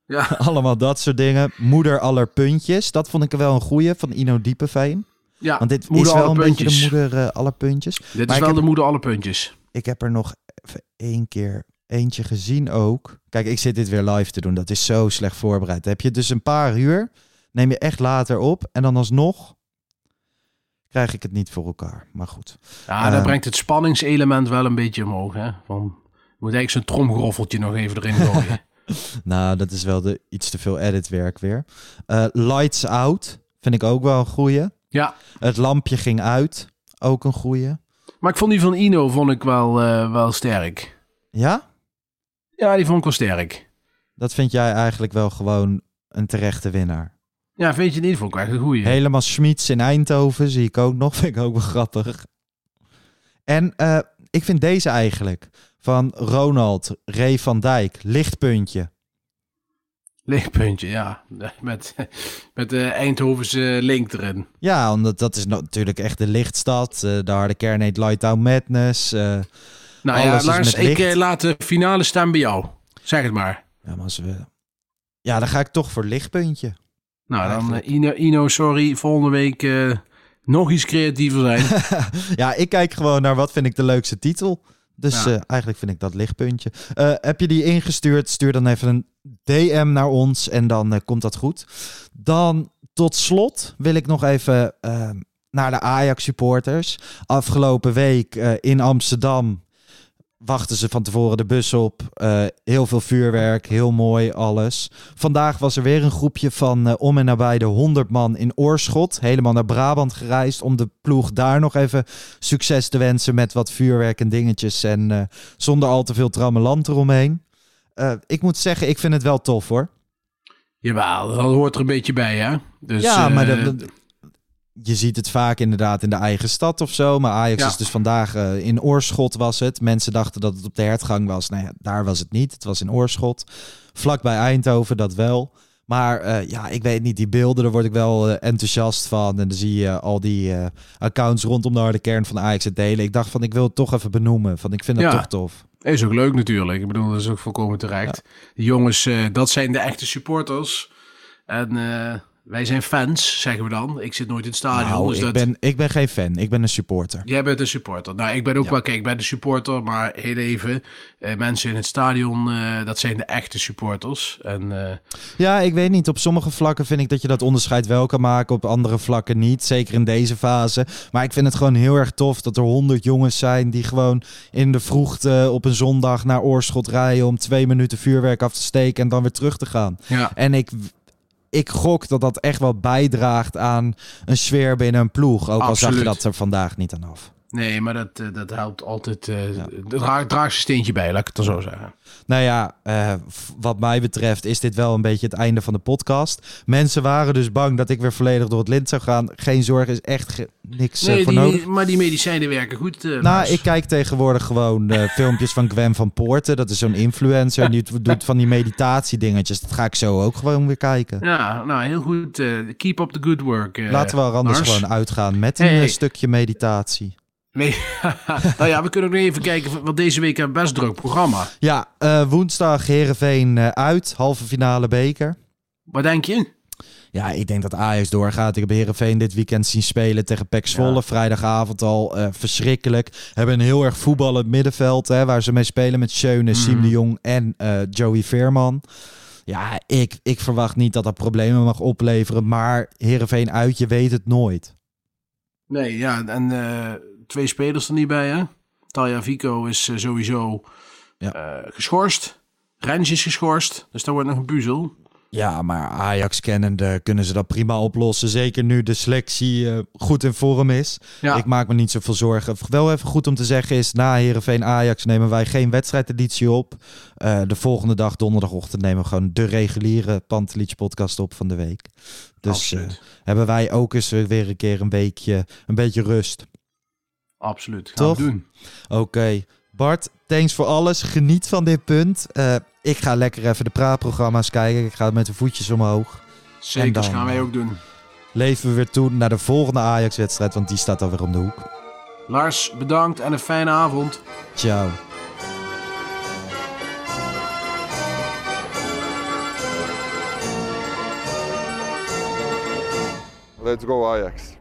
Speaker 1: Ja.
Speaker 2: Allemaal dat soort dingen. Moeder aller puntjes. Dat vond ik wel een goeie van Ino Diepeveen.
Speaker 1: ja,
Speaker 2: Want dit
Speaker 1: moeder
Speaker 2: is wel een beetje de moeder eh, aller puntjes.
Speaker 1: Dit
Speaker 2: Maar
Speaker 1: is wel
Speaker 2: heb-
Speaker 1: de moeder alle puntjes.
Speaker 2: Ik heb er nog even één keer eentje gezien ook. Kijk, ik zit dit weer live te doen. Dat is zo slecht voorbereid. Heb je dus een paar uur, neem je echt later op. En dan alsnog krijg ik het niet voor elkaar. Maar goed.
Speaker 1: Ja, dat brengt het spanningselement wel een beetje omhoog. Hè? Van, je moet eigenlijk zo'n tromgroffeltje nog even erin gooien.
Speaker 2: Nou, dat is wel de, iets te veel editwerk weer. Eh, Lights Out vind ik ook wel een goeie.
Speaker 1: ja,
Speaker 2: Het lampje ging uit. Ook een goeie.
Speaker 1: maar ik vond die van Ino vond ik wel, eh, wel sterk.
Speaker 2: Ja?
Speaker 1: Ja, die vond ik wel sterk.
Speaker 2: Dat vind jij eigenlijk wel gewoon een terechte winnaar.
Speaker 1: Ja, vind je niet? Vond ik echt een goeie.
Speaker 2: Helemaal Schmitz in Eindhoven zie ik ook nog. Vind ik ook wel grappig. En eh, ik vind deze eigenlijk. Van Ronald Ray van Dijk. Lichtpuntje.
Speaker 1: Lichtpuntje, ja. Met, met de Eindhovense link erin.
Speaker 2: Ja, omdat dat is natuurlijk echt de lichtstad. eh, de harde kern heet Lighttown Madness. eh.
Speaker 1: Nou ja, Lars, ik eh, laat de finale staan bij jou. Zeg het maar.
Speaker 2: ja, maar als we... ja, dan ga ik toch voor lichtpuntje.
Speaker 1: Nou, dan Ino, Ino, sorry. Volgende week nog iets creatiever zijn.
Speaker 2: ja, ik kijk gewoon naar wat vind ik de leukste titel. Dus
Speaker 1: Ja.
Speaker 2: eh, eigenlijk vind ik dat lichtpuntje. Eh, heb je die ingestuurd? Stuur dan even een DM naar ons en dan eh, komt dat goed. Dan tot slot wil ik nog even eh, naar de Ajax supporters. Afgelopen week in Amsterdam wachten ze van tevoren de bus op. Eh, heel veel vuurwerk, heel mooi alles. Vandaag was er weer een groepje van eh, om en nabij de 100 man in Oorschot. Helemaal naar Brabant gereisd om de ploeg daar nog even succes te wensen met wat vuurwerk en dingetjes. En eh, zonder al te veel trammeland eromheen. Ik moet zeggen, ik vind het wel tof hoor.
Speaker 1: Jawel, dat hoort er een beetje bij, hè? Dus,
Speaker 2: ja, maar dat- dat- je ziet het vaak inderdaad in de eigen stad of zo. Maar Ajax
Speaker 1: Ja.
Speaker 2: is dus vandaag eh, in Oorschot was het. Mensen dachten dat het op de hertgang was. Nou ja, daar was het niet. Het was in Oorschot. Vlakbij Eindhoven, dat wel. Maar eh, ja, ik weet niet, die beelden, daar word ik wel eh, enthousiast van. En dan zie je al die accounts rondom de harde kern van Ajax het delen. Ik dacht van, ik wil het toch even benoemen. Van, ik vind dat
Speaker 1: Ja.
Speaker 2: toch tof.
Speaker 1: Is ook leuk natuurlijk. Ik bedoel, dat is ook volkomen terecht. Jongens, dat zijn de echte supporters. En wij zijn fans, zeggen we dan. Ik zit nooit in het stadion.
Speaker 2: Nou,
Speaker 1: dus
Speaker 2: ik,
Speaker 1: dat...
Speaker 2: ben, ik ben geen fan. Ik ben een supporter.
Speaker 1: Jij bent een supporter. Nou, ik ben ook wel, kijk, ik ben een supporter, maar heel even. eh, mensen in het stadion, eh, dat zijn de echte supporters. En eh,
Speaker 2: Ja, ik weet niet. Op sommige vlakken vind ik dat je dat onderscheid wel kan maken. Op andere vlakken niet. Zeker in deze fase. Maar ik vind het gewoon heel erg tof dat er honderd jongens zijn die gewoon in de vroegte op een zondag naar Oorschot rijden om twee minuten vuurwerk af te steken en dan weer terug te gaan.
Speaker 1: ja,
Speaker 2: En ik, ik gok dat dat echt wel bijdraagt aan een sfeer binnen een ploeg. Ook al zag je dat er vandaag niet aan af.
Speaker 1: Nee, maar dat, eh, dat helpt altijd. eh dat draagt, zijn steentje bij, laat ik het dan zo zeggen.
Speaker 2: Nou ja, eh, wat mij betreft is dit wel een beetje het einde van de podcast. Mensen waren dus bang dat ik weer volledig door het lint zou gaan. Geen zorg, is echt niks eh,
Speaker 1: Nee,
Speaker 2: voor
Speaker 1: die,
Speaker 2: nodig.
Speaker 1: maar die medicijnen werken goed. eh,
Speaker 2: Nou, ik kijk tegenwoordig gewoon eh, filmpjes van Gwen van Poorten. Dat is zo'n influencer. En die doet van die meditatiedingetjes. Dat ga ik zo ook gewoon weer kijken.
Speaker 1: Ja, nou, heel goed. eh, keep up the good work. eh,
Speaker 2: Laten we er anders gewoon uitgaan met een
Speaker 1: Hey.
Speaker 2: eh, stukje meditatie.
Speaker 1: Nee. nou ja, we kunnen ook nog even kijken, want deze week hebben we best druk programma.
Speaker 2: Ja, eh, woensdag Herenveen uit. Halve finale beker.
Speaker 1: Wat denk je?
Speaker 2: Ja, ik denk dat Ajax doorgaat. Ik heb Herenveen dit weekend zien spelen tegen PEC Zwolle.
Speaker 1: Ja.
Speaker 2: Vrijdagavond al. eh, verschrikkelijk. Hebben een heel erg voetballend middenveld. Hè, waar ze mee spelen met Schöne, Siem
Speaker 1: Mhm.
Speaker 2: de Jong en eh, Joey Veerman. Ja, ik, ik verwacht niet dat dat problemen mag opleveren. Maar Herenveen uit, je weet het nooit.
Speaker 1: Nee, ja, en eh, twee spelers er niet bij, hè? Talia Vico is eh, sowieso
Speaker 2: Ja.
Speaker 1: eh, geschorst. Rens is geschorst, dus daar wordt nog een puzzel.
Speaker 2: Ja, maar Ajax kennende kunnen ze dat prima oplossen. Zeker nu de selectie eh, goed in vorm is.
Speaker 1: Ja,
Speaker 2: Ik maak me niet zoveel zorgen. Wel even goed om te zeggen is, na Heerenveen Ajax nemen wij geen wedstrijdeditie op. De volgende dag, donderdagochtend, nemen we gewoon de reguliere Pantelich podcast op van de week. Dus hebben wij ook eens weer een keer een weekje, een beetje rust.
Speaker 1: Absoluut. Gaan
Speaker 2: toch?
Speaker 1: we doen.
Speaker 2: Oké, Bart, thanks voor alles. Geniet van dit punt. Eh, ik ga lekker even de praatprogramma's kijken. Ik ga met de voetjes omhoog.
Speaker 1: Zeker,
Speaker 2: dan,
Speaker 1: gaan wij
Speaker 2: eh,
Speaker 1: ook doen.
Speaker 2: Leven we weer toe naar de volgende Ajax-wedstrijd, want die staat alweer om de hoek.
Speaker 1: Lars, bedankt en een fijne avond.
Speaker 2: Ciao.
Speaker 3: Let's go Ajax.